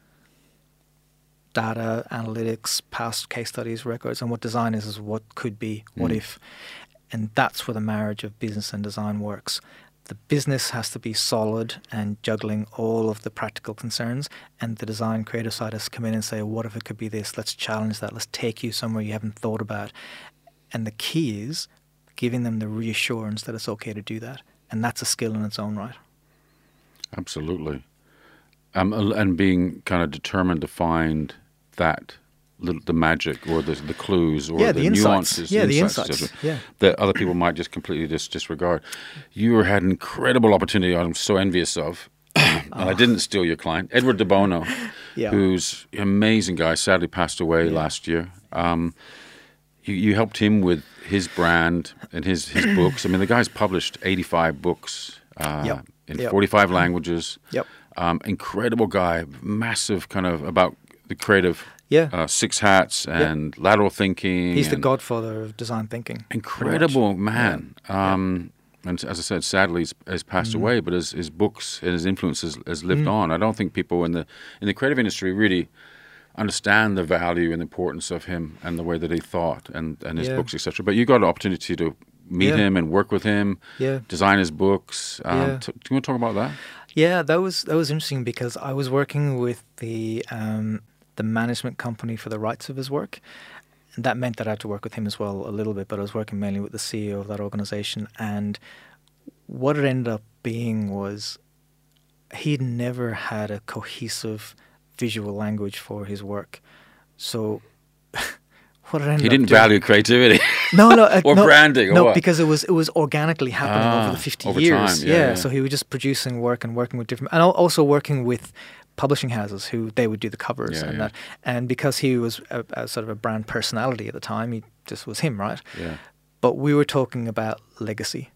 data, analytics, past case studies, records, and what design is is what could be, what Mm. if. And that's where the marriage of business and design works. The business has to be solid and juggling all of the practical concerns, and the design creative side has to come in and say, what if it could be this? Let's challenge that. Let's take you somewhere you haven't thought about. And the key is giving them the reassurance that it's okay to do that. And that's a skill in its own right. Absolutely. Um, and being kind of determined to find that little, the magic or the the clues or Yeah, the, the nuances, Yeah, the insights, insights. Yeah. that other people might just completely just disregard. You had an incredible opportunity. I'm so envious of. and I didn't steal your client, Edward De Bono, Yeah. who's an amazing guy. Sadly, passed away last year. Um, you, you helped him with his brand and his, his books. I mean, the guy's published 85 books uh, Yep. in Yep. 45 languages. Yep. Um, incredible guy, massive kind of about the creative Yeah. uh, six hats and lateral thinking. He's the godfather of design thinking. Incredible man. Um, And as I said, sadly, he's, has passed Mm. away. But his, his books and his influence has, has lived on. I don't think people in the in the creative industry really understand the value and importance of him and the way that he thought and, and his Yeah. books, etc. But you got an opportunity to meet Yeah. him and work with him, Yeah. design his books. Um, Yeah. do you want to talk about that? Yeah, that was that was interesting because I was working with the um, the management company for the rights of his work. And that meant that I had to work with him as well a little bit, but I was working mainly with the CEO of that organization. And what it ended up being was he'd never had a cohesive visual language for his work. So what it ended He didn't value creativity. no, no, uh, Or no, branding, or no, what? because it was it was organically happening Ah, over the fifty years. time, yeah, yeah. so he was just producing work and working with different, and also working with publishing houses who they would do the covers Yeah, and yeah. that. And because he was a, a sort of a brand personality at the time, he just was him, right? yeah. But we were talking about legacy.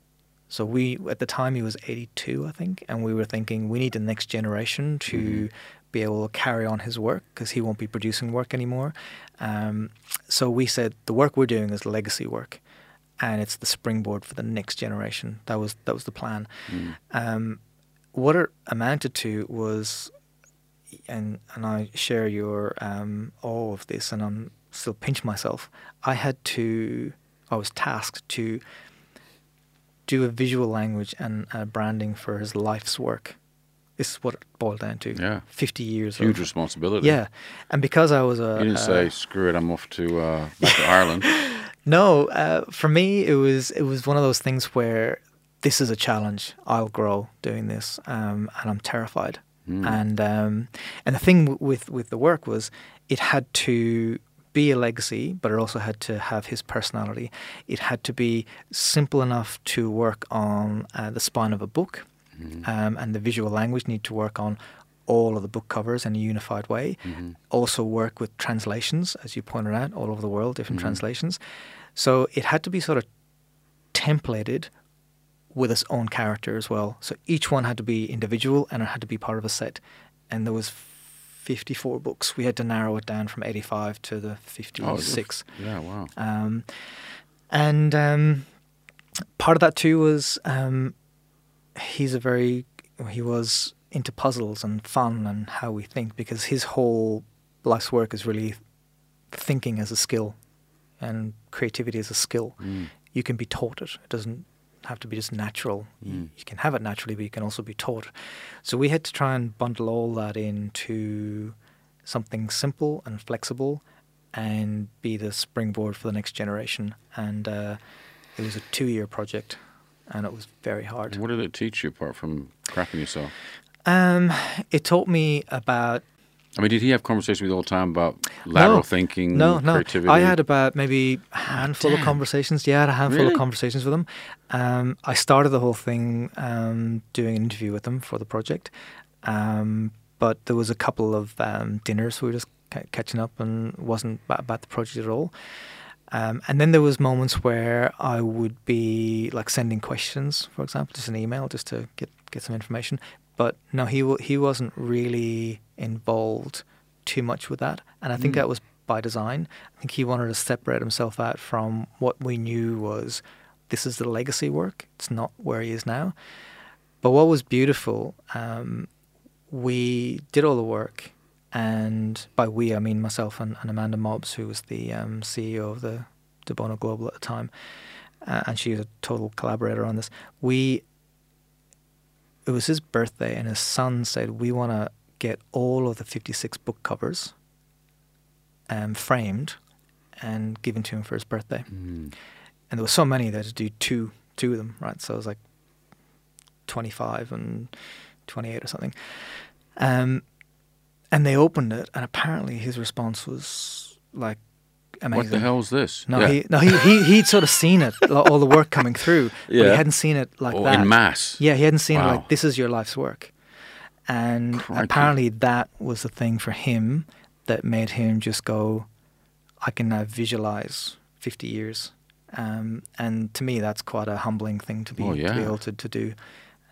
So we at the time he was 82, I think, and we were thinking we need the next generation to Mm-hmm. be able to carry on his work because he won't be producing work anymore. Um, so we said the work we're doing is legacy work, and it's the springboard for the next generation. That was that was the plan. Mm. Um, what it amounted to was, and and I share your um, awe of this, and I'm still pinch myself. I had to, I was tasked to do a visual language and uh, branding for his life's work. This is what it boiled down to. Yeah. fifty years. Huge of, responsibility. Yeah, and because I was a, You didn't a- say, screw it, I'm off to, uh, back to Ireland. No, uh, for me, it was it was one of those things where this is a challenge. I'll grow doing this, um, and I'm terrified. Hmm. And um, and the thing w- with with the work was it had to be a legacy, but it also had to have his personality. It had to be simple enough to work on uh, the spine of a book, Hmm. um, and the visual language need to work on all of the book covers in a unified way. Mm-hmm. Also work with translations, as you pointed out, all over the world, different Mhm. translations. So it had to be sort of templated with its own character as well. So each one had to be individual and it had to be part of a set. And there was 54 books. We had to narrow it down from 85 to the Oh, 56. yeah, wow. Um, and um, part of that too was um, he's a very he was into puzzles and fun and how we think because his whole life's work is really thinking as a skill and creativity as a skill. Mm. You can be taught it. It doesn't have to be just natural. You- Mm. You can have it naturally, but you can also be taught. So we had to try and bundle all that into something simple and flexible and be the springboard for the next generation. And uh, it was a two year project and it was very hard. What did it teach you apart from crapping yourself? Um, it taught me about I mean, did he have conversations with you all the time about lateral no, thinking, No, no. creativity? I had about maybe a handful of conversations. Yeah, I had a handful Really? of conversations with him. Um, I started the whole thing um, doing an interview with him for the project, um, but there was a couple of um, dinners where we were just ca- catching up and wasn't about the project at all. Um, and then there was moments where I would be like sending questions, for example, just an email, just to get get some information. But no, he he wasn't really involved too much with that, and I think Mm. that was by design. I think he wanted to separate himself out from what we knew was this is the legacy work. It's not where he is now. But what was beautiful, um, we did all the work, and by we I mean myself and, and Amanda Mobbs, who was the um, CEO of the De Bono Global at the time, uh, and she was a total collaborator on this. We it was his birthday, and his son said we want to get all of the fifty-six book covers um, framed and given to him for his birthday. Mm. And there were so many that to do two two of them, right? So it was like twenty-five and twenty-eight or something. Um, and they opened it, and apparently his response was like amazing. What the hell's this? No, Yeah. he no he, he he'd sort of seen it, lo- all the work coming through, but Yeah. he hadn't seen it like Or that. in mass. Yeah, he hadn't seen it like this is your life's work, and Crikey. apparently that was the thing for him that made him just go, I can now visualize fifty years, um, and to me that's quite a humbling thing to be Oh, to yeah. be able to to do.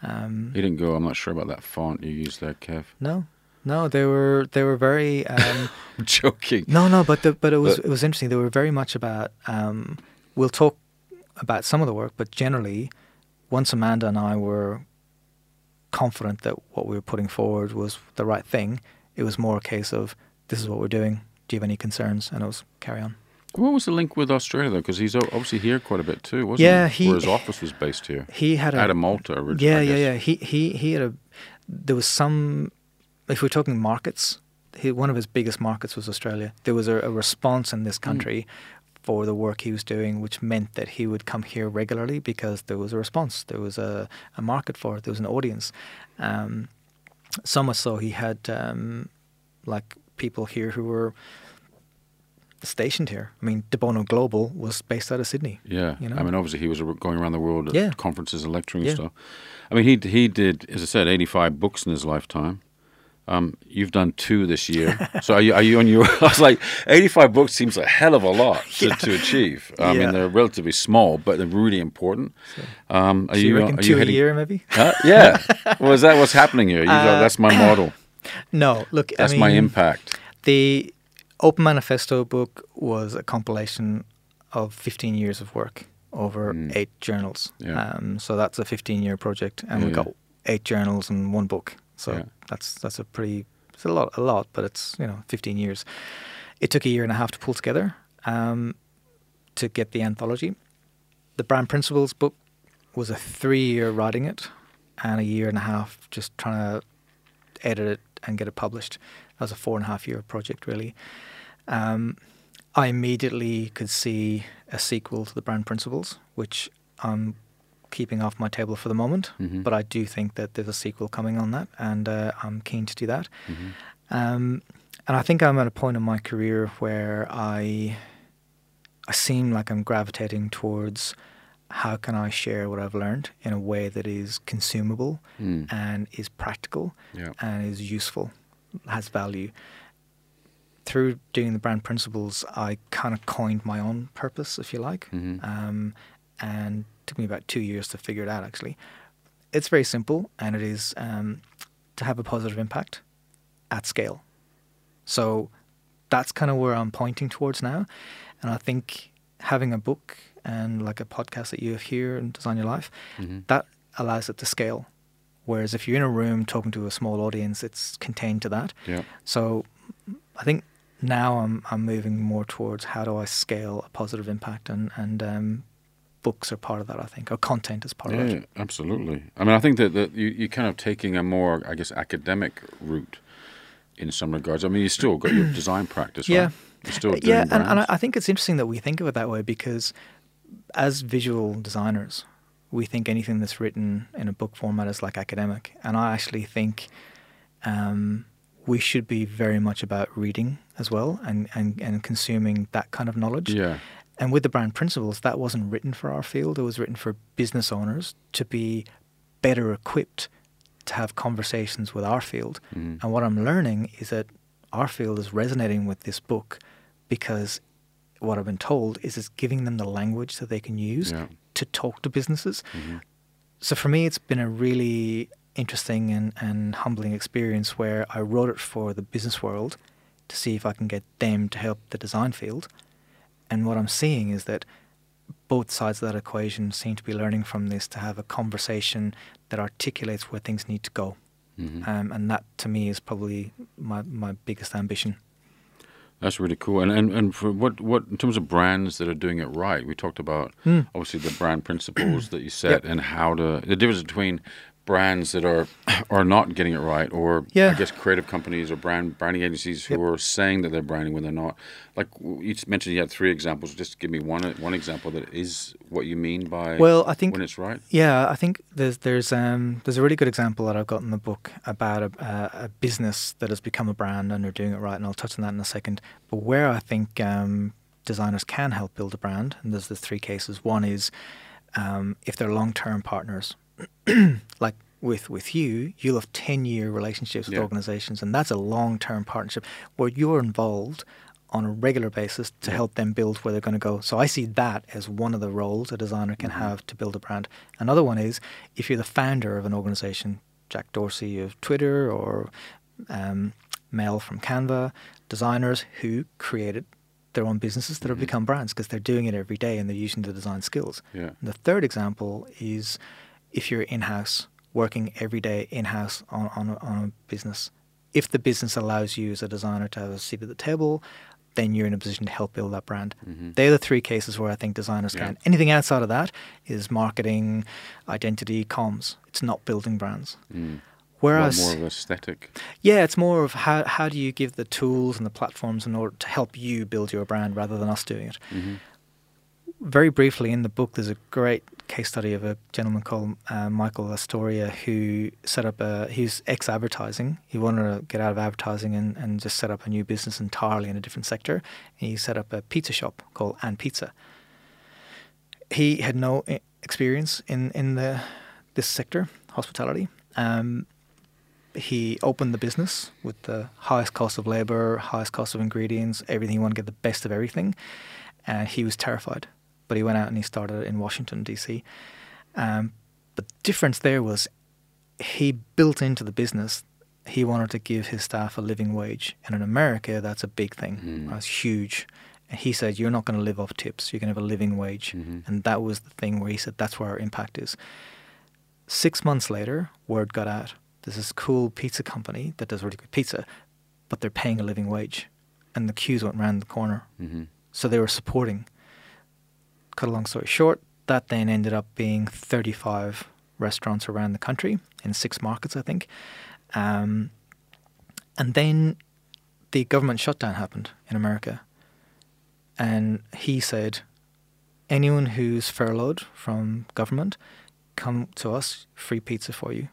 Um, He didn't go. I'm not sure about that font you used there, Kev. no, no, they were they were very. Um, I'm joking. No, no, but the, but it was But- it was interesting. They were very much about. Um, we'll talk about some of the work, but generally, once Amanda and I were confident that what we were putting forward was the right thing, it was more a case of this is what we're doing. Do you have any concerns? And it was carry on. What was the link with Australia though? Because he's obviously here quite a bit too, wasn't Yeah, he? Where his office was based here. He had a Out of Malta originally. yeah, yeah, yeah. He he he had a. There was some. If we're talking markets, he, one of his biggest markets was Australia. There was a, a response in this Hmm. country for the work he was doing, which meant that he would come here regularly because there was a response. There was a, a market for it. There was an audience. Um, so much so he had um, like people here who were stationed here. I mean, De Bono Global was based out of Sydney. Yeah, You know? I mean, obviously he was going around the world at Yeah. conferences and lecturing Yeah. and stuff. I mean, he he did, as I said, eighty-five books in his lifetime. Um, you've done two this year, so are you, are you on your? I was like, eighty-five books seems a hell of a lot to, to achieve. I Yeah. mean, they're relatively small, but they're really important. Um, are So you? you are two you a year, maybe? Huh? yeah. well, is that what's happening here? You go, Uh, that's my model. No, look, That's I my impact. The Open Manifesto book was a compilation of 15 years of work over Mm. eight journals. Yeah. Um, so that's a 15 year project, and we Yeah, yeah. got eight journals and one book. So Yeah. that's that's a pretty it's a lot a lot, but it's you know 15 years. It took a year and a half to pull together um, to get the anthology. The Brand Principles book was a three year writing it, and a year and a half just trying to edit it and get it published. That was a four and a half year project, really. Um, I immediately could see a sequel to the Brand Principles, which I'm keeping off my table for the moment. Mhm. But I do think that there's a sequel coming on that, and uh, I'm keen to do that. Mhm. Um, and I think I'm at a point in my career where I I seem like I'm gravitating towards how can I share what I've learned in a way that is consumable Mm. and is practical Yeah. and is useful, has value. Through doing the brand principles, I kind of coined my own purpose, if you like, Mhm. um, and took me about two years to figure it out. Actually, it's very simple, and it is um, to have a positive impact at scale. So that's kind of where I'm pointing towards now, and I think having a book and like a podcast that you have here and Design Your Life, Mhm. that allows it to scale. Whereas if you're in a room talking to a small audience, it's contained to that. Yeah. So I think now I'm I'm moving more towards how do I scale a positive impact and and um, books are part of that. I think or content is part Yeah, of yeah, it. absolutely. I mean, I think that, that you, you're kind of taking a more, I guess, academic route in some regards. I mean, you still got your design practice, right? Yeah. You're still doing yeah, and, and I. I think it's interesting that we think of it that way because as visual designers, we think anything that's written in a book format is like academic, and I actually think um, we should be very much about reading as well and, and, and consuming that kind of knowledge. yeah. And with the brand principles, that wasn't written for our field. It was written for business owners to be better equipped to have conversations with our field. Mhm. And what I'm learning is that our field is resonating with this book because what I've been told is it's giving them the language that they can use Yeah. to talk to businesses. Mhm. So for me, it's been a really interesting and, and humbling experience where I wrote it for the business world to see if I can get them to help the design field. And what I'm seeing is that both sides of that equation seem to be learning from this to have a conversation that articulates where things need to go. Mhm. Um, and that to me is probably my, my biggest ambition. That's really cool. And, and and for what what in terms of brands that are doing it right, we talked about Hmm. obviously the brand principles that you set Yep. and how to the difference between brands that are are not getting it right, or Yeah. I guess creative companies or brand branding agencies who Yep. are saying that they're branding when they're not. Like you mentioned, you had three examples. Just give me one one example that is what you mean by Well, I think when it's right. Yeah, I think there's there's um there's a really good example that I've got in the book about a, a, business that has become a brand and they're doing it right, and I'll touch on that in a second. But where I think um, designers can help build a brand, and there's the three cases. One is um, if they're long-term partners, like with with you, you'll have ten-year relationships with Yeah. organizations, and that's a long-term partnership where you're involved on a regular basis to Yeah. help them build where they're going to go. So I see that as one of the roles a designer can Mhm. have to build a brand. Another one is if you're the founder of an organization, Jack Dorsey of Twitter or um, Mel from Canva, designers who created their own businesses that have Mhm. become brands because they're doing it every day and they're using the design skills. Yeah. The third example is if you're in house, working every day in house on, on, a, on a business. If the business allows you as a designer to have a seat at the table, then you're in a position to help build that brand. Mhm. They're the three cases where I think designers Yeah. can. Anything outside of that is marketing, identity, comms. It's not building brands. Mm. Whereas, more of aesthetic. yeah, it's more of how, how do you give the tools and the platforms in order to help you build your brand rather than us doing it. hmm very briefly in the book, there's a great case study of a gentleman called uh, Michael Lastoria who set up a. He's ex advertising. He wanted to get out of advertising and, and just set up a new business entirely in a different sector. And he set up a pizza shop called &pizza. He had no experience in in the this sector, hospitality. Um, he opened the business with the highest cost of labor, highest cost of ingredients, everything. He wanted to get the best of everything, and he was terrified. But he went out and he started in Washington D.C. Um, but the difference there was he built into the business. He wanted to give his staff a living wage, and in America, that's a big thing. Mhm. That's huge. And he said, "You're not going to live off tips. You're going to have a living wage." Mhm. And that was the thing where he said, "That's where our impact is." Six months later, word got out. There's this cool pizza company that does really good pizza, but they're paying a living wage, and the queues went round the corner. hmm So they were supporting. Cut a long story short, that then ended up being 35 restaurants around the country in six markets, I think. Um, and then the government shutdown happened in America. And he said, anyone who's furloughed from government, come to us, free pizza for you.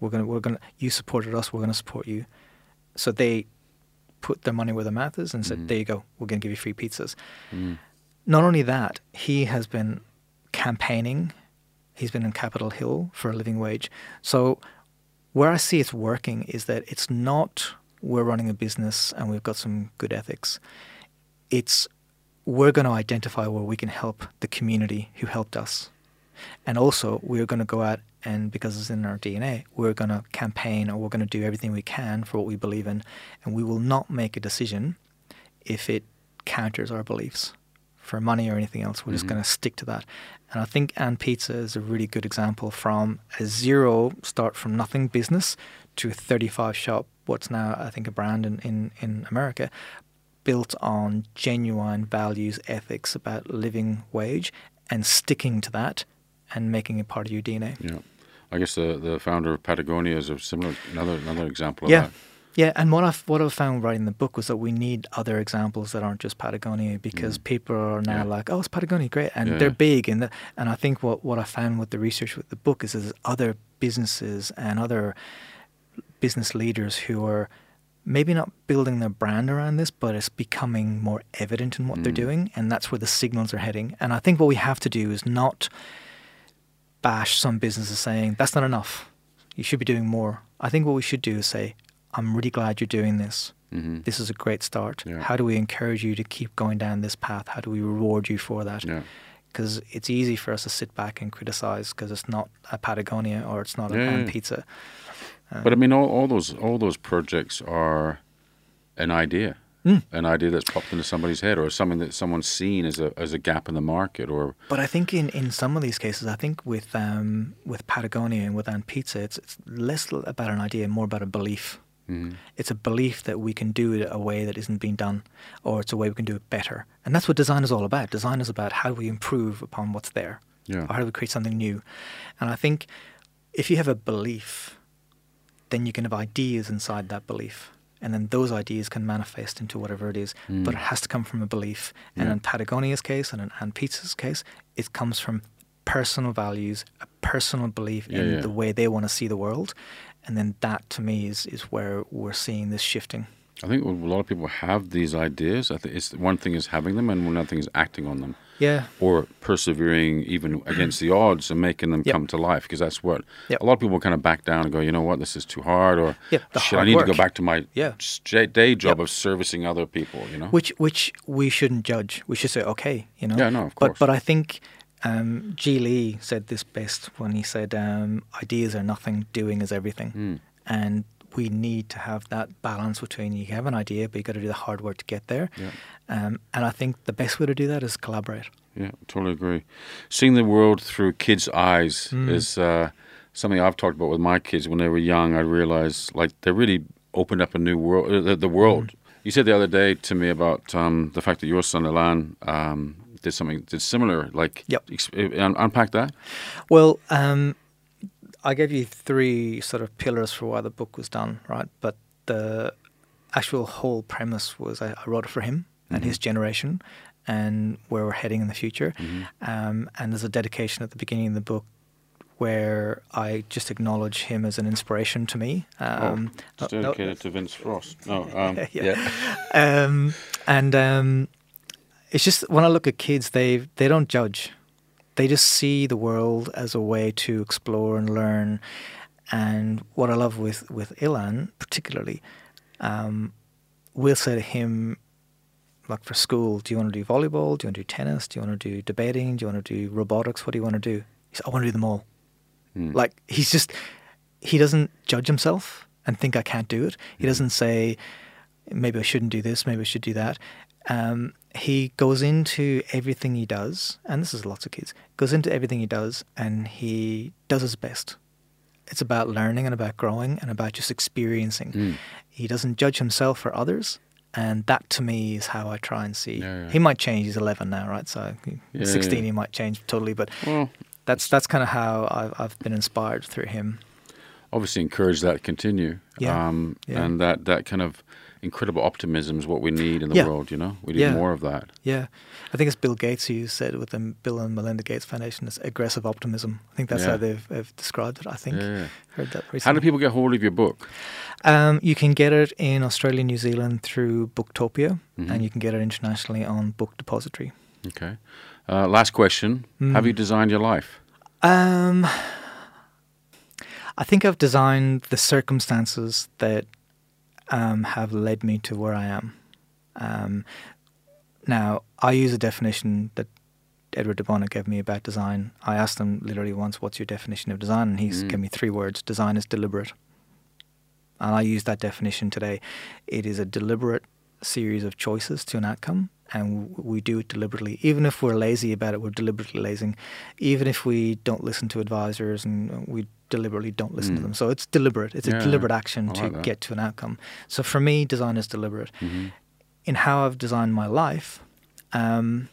We're gonna, we're gonna. You supported us. We're gonna support you. So they put their money where their mouth is and said, Mhm. "There you go. We're gonna give you free pizzas." Mm. Not only that, he has been campaigning. He's been in Capitol Hill for a living wage. So where I see it's working is that it's not we're running a business and we've got some good ethics. It's we're going to identify where we can help the community who helped us. And also, we're going to go out and because it's in our DNA, we're going to campaign or we're going to do everything we can for what we believe in. And we will not make a decision if it counters our beliefs for money or anything else. We're just Mhm. going to stick to that. And I think &pizza is a really good example from a zero start from nothing business to a 35 shop, what's now, I think, a brand in, in, in America, built on genuine values, ethics about living wage and sticking to that and making it part of your DNA. Yeah. I guess the, the founder of Patagonia is a similar another another example of Yeah. that. Yeah, and what I've what I've found writing the book was that we need other examples that aren't just Patagonia because Mm. people are now Yeah. like, oh, it's Patagonia, great, and Yeah, they're big, and the, and I think what what I found with the research with the book is there's other businesses and other business leaders who are maybe not building their brand around this, but it's becoming more evident in what they're Mm. doing, and that's where the signals are heading. And I think what we have to do is not bash some businesses saying that's not enough. You should be doing more. I think what we should do is say, I'm really glad you're doing this. hmm This is a great start. Yeah. How do we encourage you to keep going down this path? How do we reward you for that? Yeah. Because it's easy for us to sit back and criticize because it's not a Patagonia or it's not a Yeah, pizza. Um, But I mean, all, all those all those projects are an idea, Mm. an idea that's popped into somebody's head, or something that someone's seen as a as a gap in the market, or But I think in, in some of these cases, I think with um, with Patagonia and with &pizza, it's it's less about an idea, more about a belief. Mhm. It's a belief that we can do it a way that isn't being done, or it's a way we can do it better. And that's what design is all about. Design is about how do we improve upon what's there, yeah, or how do we create something new. And I think if you have a belief, then you can have ideas inside that belief. And then those ideas can manifest into whatever it is. Mm. But it has to come from a belief. And Yeah. in Patagonia's case and in &pizza's case, it comes from personal values, a personal belief Yeah, in yeah. the way they want to see the world. And then that to me is, is where we're seeing this shifting. I think a lot of people have these ideas. I think it's one thing is having them, and another thing is acting on them, Yeah. or persevering even against the odds and making them Yep. come to life. Because that's what Yep. a lot of people kind of back down and go, you know what, this is too hard, or Yep, shit, I need to go back to my Yeah. day job of servicing other people. You know, which which we shouldn't judge. We should say, okay, you know. Yeah, no, of But course. but I think um, G. Lee said this best when he said, um, "Ideas are nothing, doing is everything," Mm. and we need to have that balance between you have an idea, but you got to do the hard work to get there. Yeah. Um, and I think the best way to do that is collaborate. Yeah, totally agree. Seeing the world through kids' eyes Mm. is uh, something I've talked about with my kids. When they were young, I realized like they really opened up a new world. Uh, the, the world. Mm. You said the other day to me about um, the fact that your son Elan um, did something did similar. Like, Yep. ex- un- unpack that. Well, um, I gave you three sort of pillars for why the book was done, right? But the actual whole premise was I, I wrote it for him and his generation and where we're heading in the future. Um, and there's a dedication at the beginning of the book where I just acknowledge him as an inspiration to me. Um, oh, no- no- to Vince Frost. No, um, Yeah. yeah. um, and um, it's just when I look at kids, they they don't judge. They just see the world as a way to explore and learn. And what I love with with Ilan particularly, um, we'll say to him, like for school, do you want to do volleyball? Do you want to do tennis? Do you want to do debating? Do you want to do robotics? What do you want to do? He said, I want to do them all. Mm. Like he's just he doesn't judge himself and think I can't do it. He doesn't say maybe I shouldn't do this, maybe I should do that. Um, he goes into everything he does, and this is lots of kids, goes into everything he does and he does his best. It's about learning and about growing and about just experiencing. Mm. He doesn't judge himself or others. And that to me is how I try and see. Yeah, yeah. He might change. He's 11 now, right? So Yeah, 16, yeah. he might change totally. But Well, that's that's kind of how I've, I've been inspired through him. obviously encourage that to continue. Yeah. Um. And that, that kind of incredible optimism is what we need in the Yeah. world, you know? We need Yeah. more of that. Yeah, I think it's Bill Gates who said with the Bill and Melinda Gates Foundation, it's aggressive optimism. I think that's Yeah. how they've, they've described it. I think heard that recently. How do people get hold of your book? Um, you can get it in Australia, New Zealand through Booktopia, Mhm. and you can get it internationally on Book Depository. Okay. Uh, last question. Have Mm. you designed your life? Um, I think I've designed the circumstances that um, have led me to where I am. Um, now, I use a definition that Edward de Bono gave me about design. I asked him literally once, "What's your definition of design?" And he's Mm. gave me three words: "Design is deliberate." And I use that definition today. It is a deliberate series of choices to an outcome, and we do it deliberately. Even if we're lazy about it, we're deliberately lazy. Even if we don't listen to advisors and we deliberately don't listen to Mm. them. So it's deliberate. It's Yeah, a deliberate action I to that. get to an outcome. So for me, design is deliberate. hmm In how I've designed my life, um,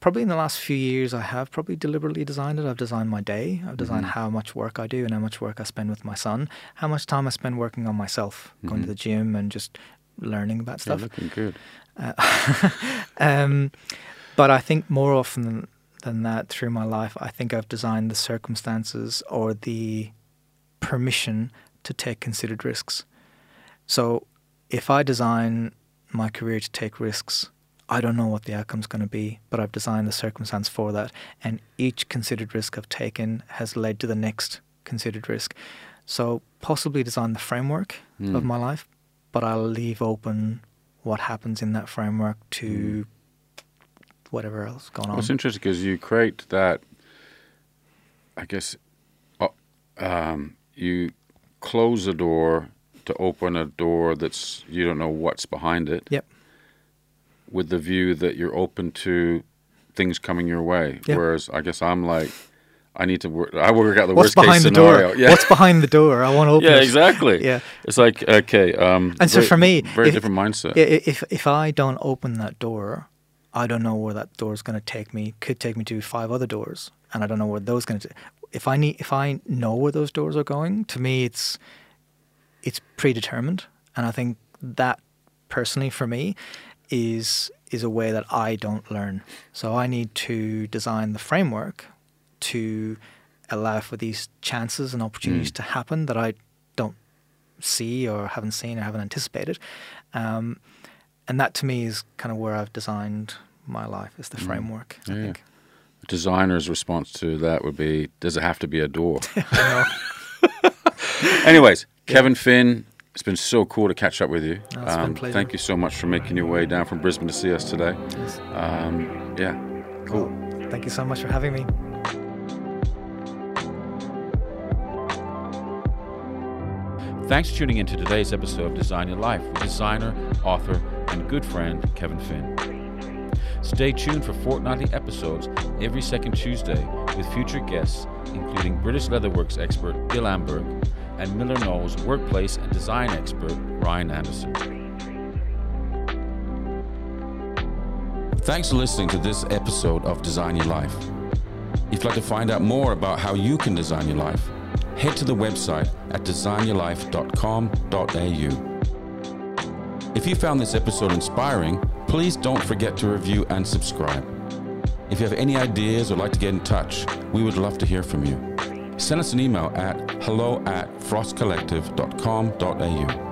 probably in the last few years, I have probably deliberately designed it. I've designed my day. I've designed Mhm. how much work I do and how much work I spend with my son. How much time I spend working on myself, going to Mhm. the gym and just learning about stuff. looking good. Uh, um, but I think more often than, than that, through my life, I think I've designed the circumstances or the permission to take considered risks. So if I design my career to take risks, I don't know what the outcome's going to be, but I've designed the circumstance for that. And each considered risk I've taken has led to the next considered risk. So possibly design the framework of Mm. my life, but I'll leave open what happens in that framework to Mm. Whatever else going Well, on. it's interesting because you create that, I guess, uh, um, you close a door to open a door that's, you don't know what's behind it. Yep. With the view that you're open to things coming your way. Yep. Whereas I guess I'm like, I need to work, I work out the What's worst case behind the door? Yeah. What's behind the door? I want to open yeah, it. exactly. Yeah. It's like, okay. Um, And so very- for me, very if- different mindset. If if I don't open that door, I don't know where that door is going to take me. Could take me to five other doors, and I don't know where those going to. if I need if I know where those doors are going, to me it's it's predetermined, and I think that personally for me is is a way that I don't learn. So I need to design the framework to allow for these chances and opportunities Mm. to happen that I don't see or haven't seen or haven't anticipated. Um, and that to me is kind of where I've designed my life is the Mm. framework. I Yeah. think. Designer's response to that would be, "Does it have to be a door?" I know. Anyways, Kevin Finn, it's been so cool to catch up with you. Oh, it's been a Um, thank you so much for making your way down from Brisbane to see us today. Yes. Um, yeah, cool. Well, thank you so much for having me. Thanks for tuning in to today's episode of Design Your Life with designer, author, and good friend Kevin Finn. Stay tuned for fortnightly episodes every second Tuesday with future guests, including British Leatherworks expert Bill Amberg and MillerKnoll's workplace and design expert Ryan Anderson. Thanks for listening to this episode of Design Your Life. If you'd like to find out more about how you can design your life, head to the website at designyourlife.com.au. If you found this episode inspiring, please don't forget to review and subscribe. If you have any ideas or like to get in touch, we would love to hear from you. Send us an email at hello at frostcollective.com.au.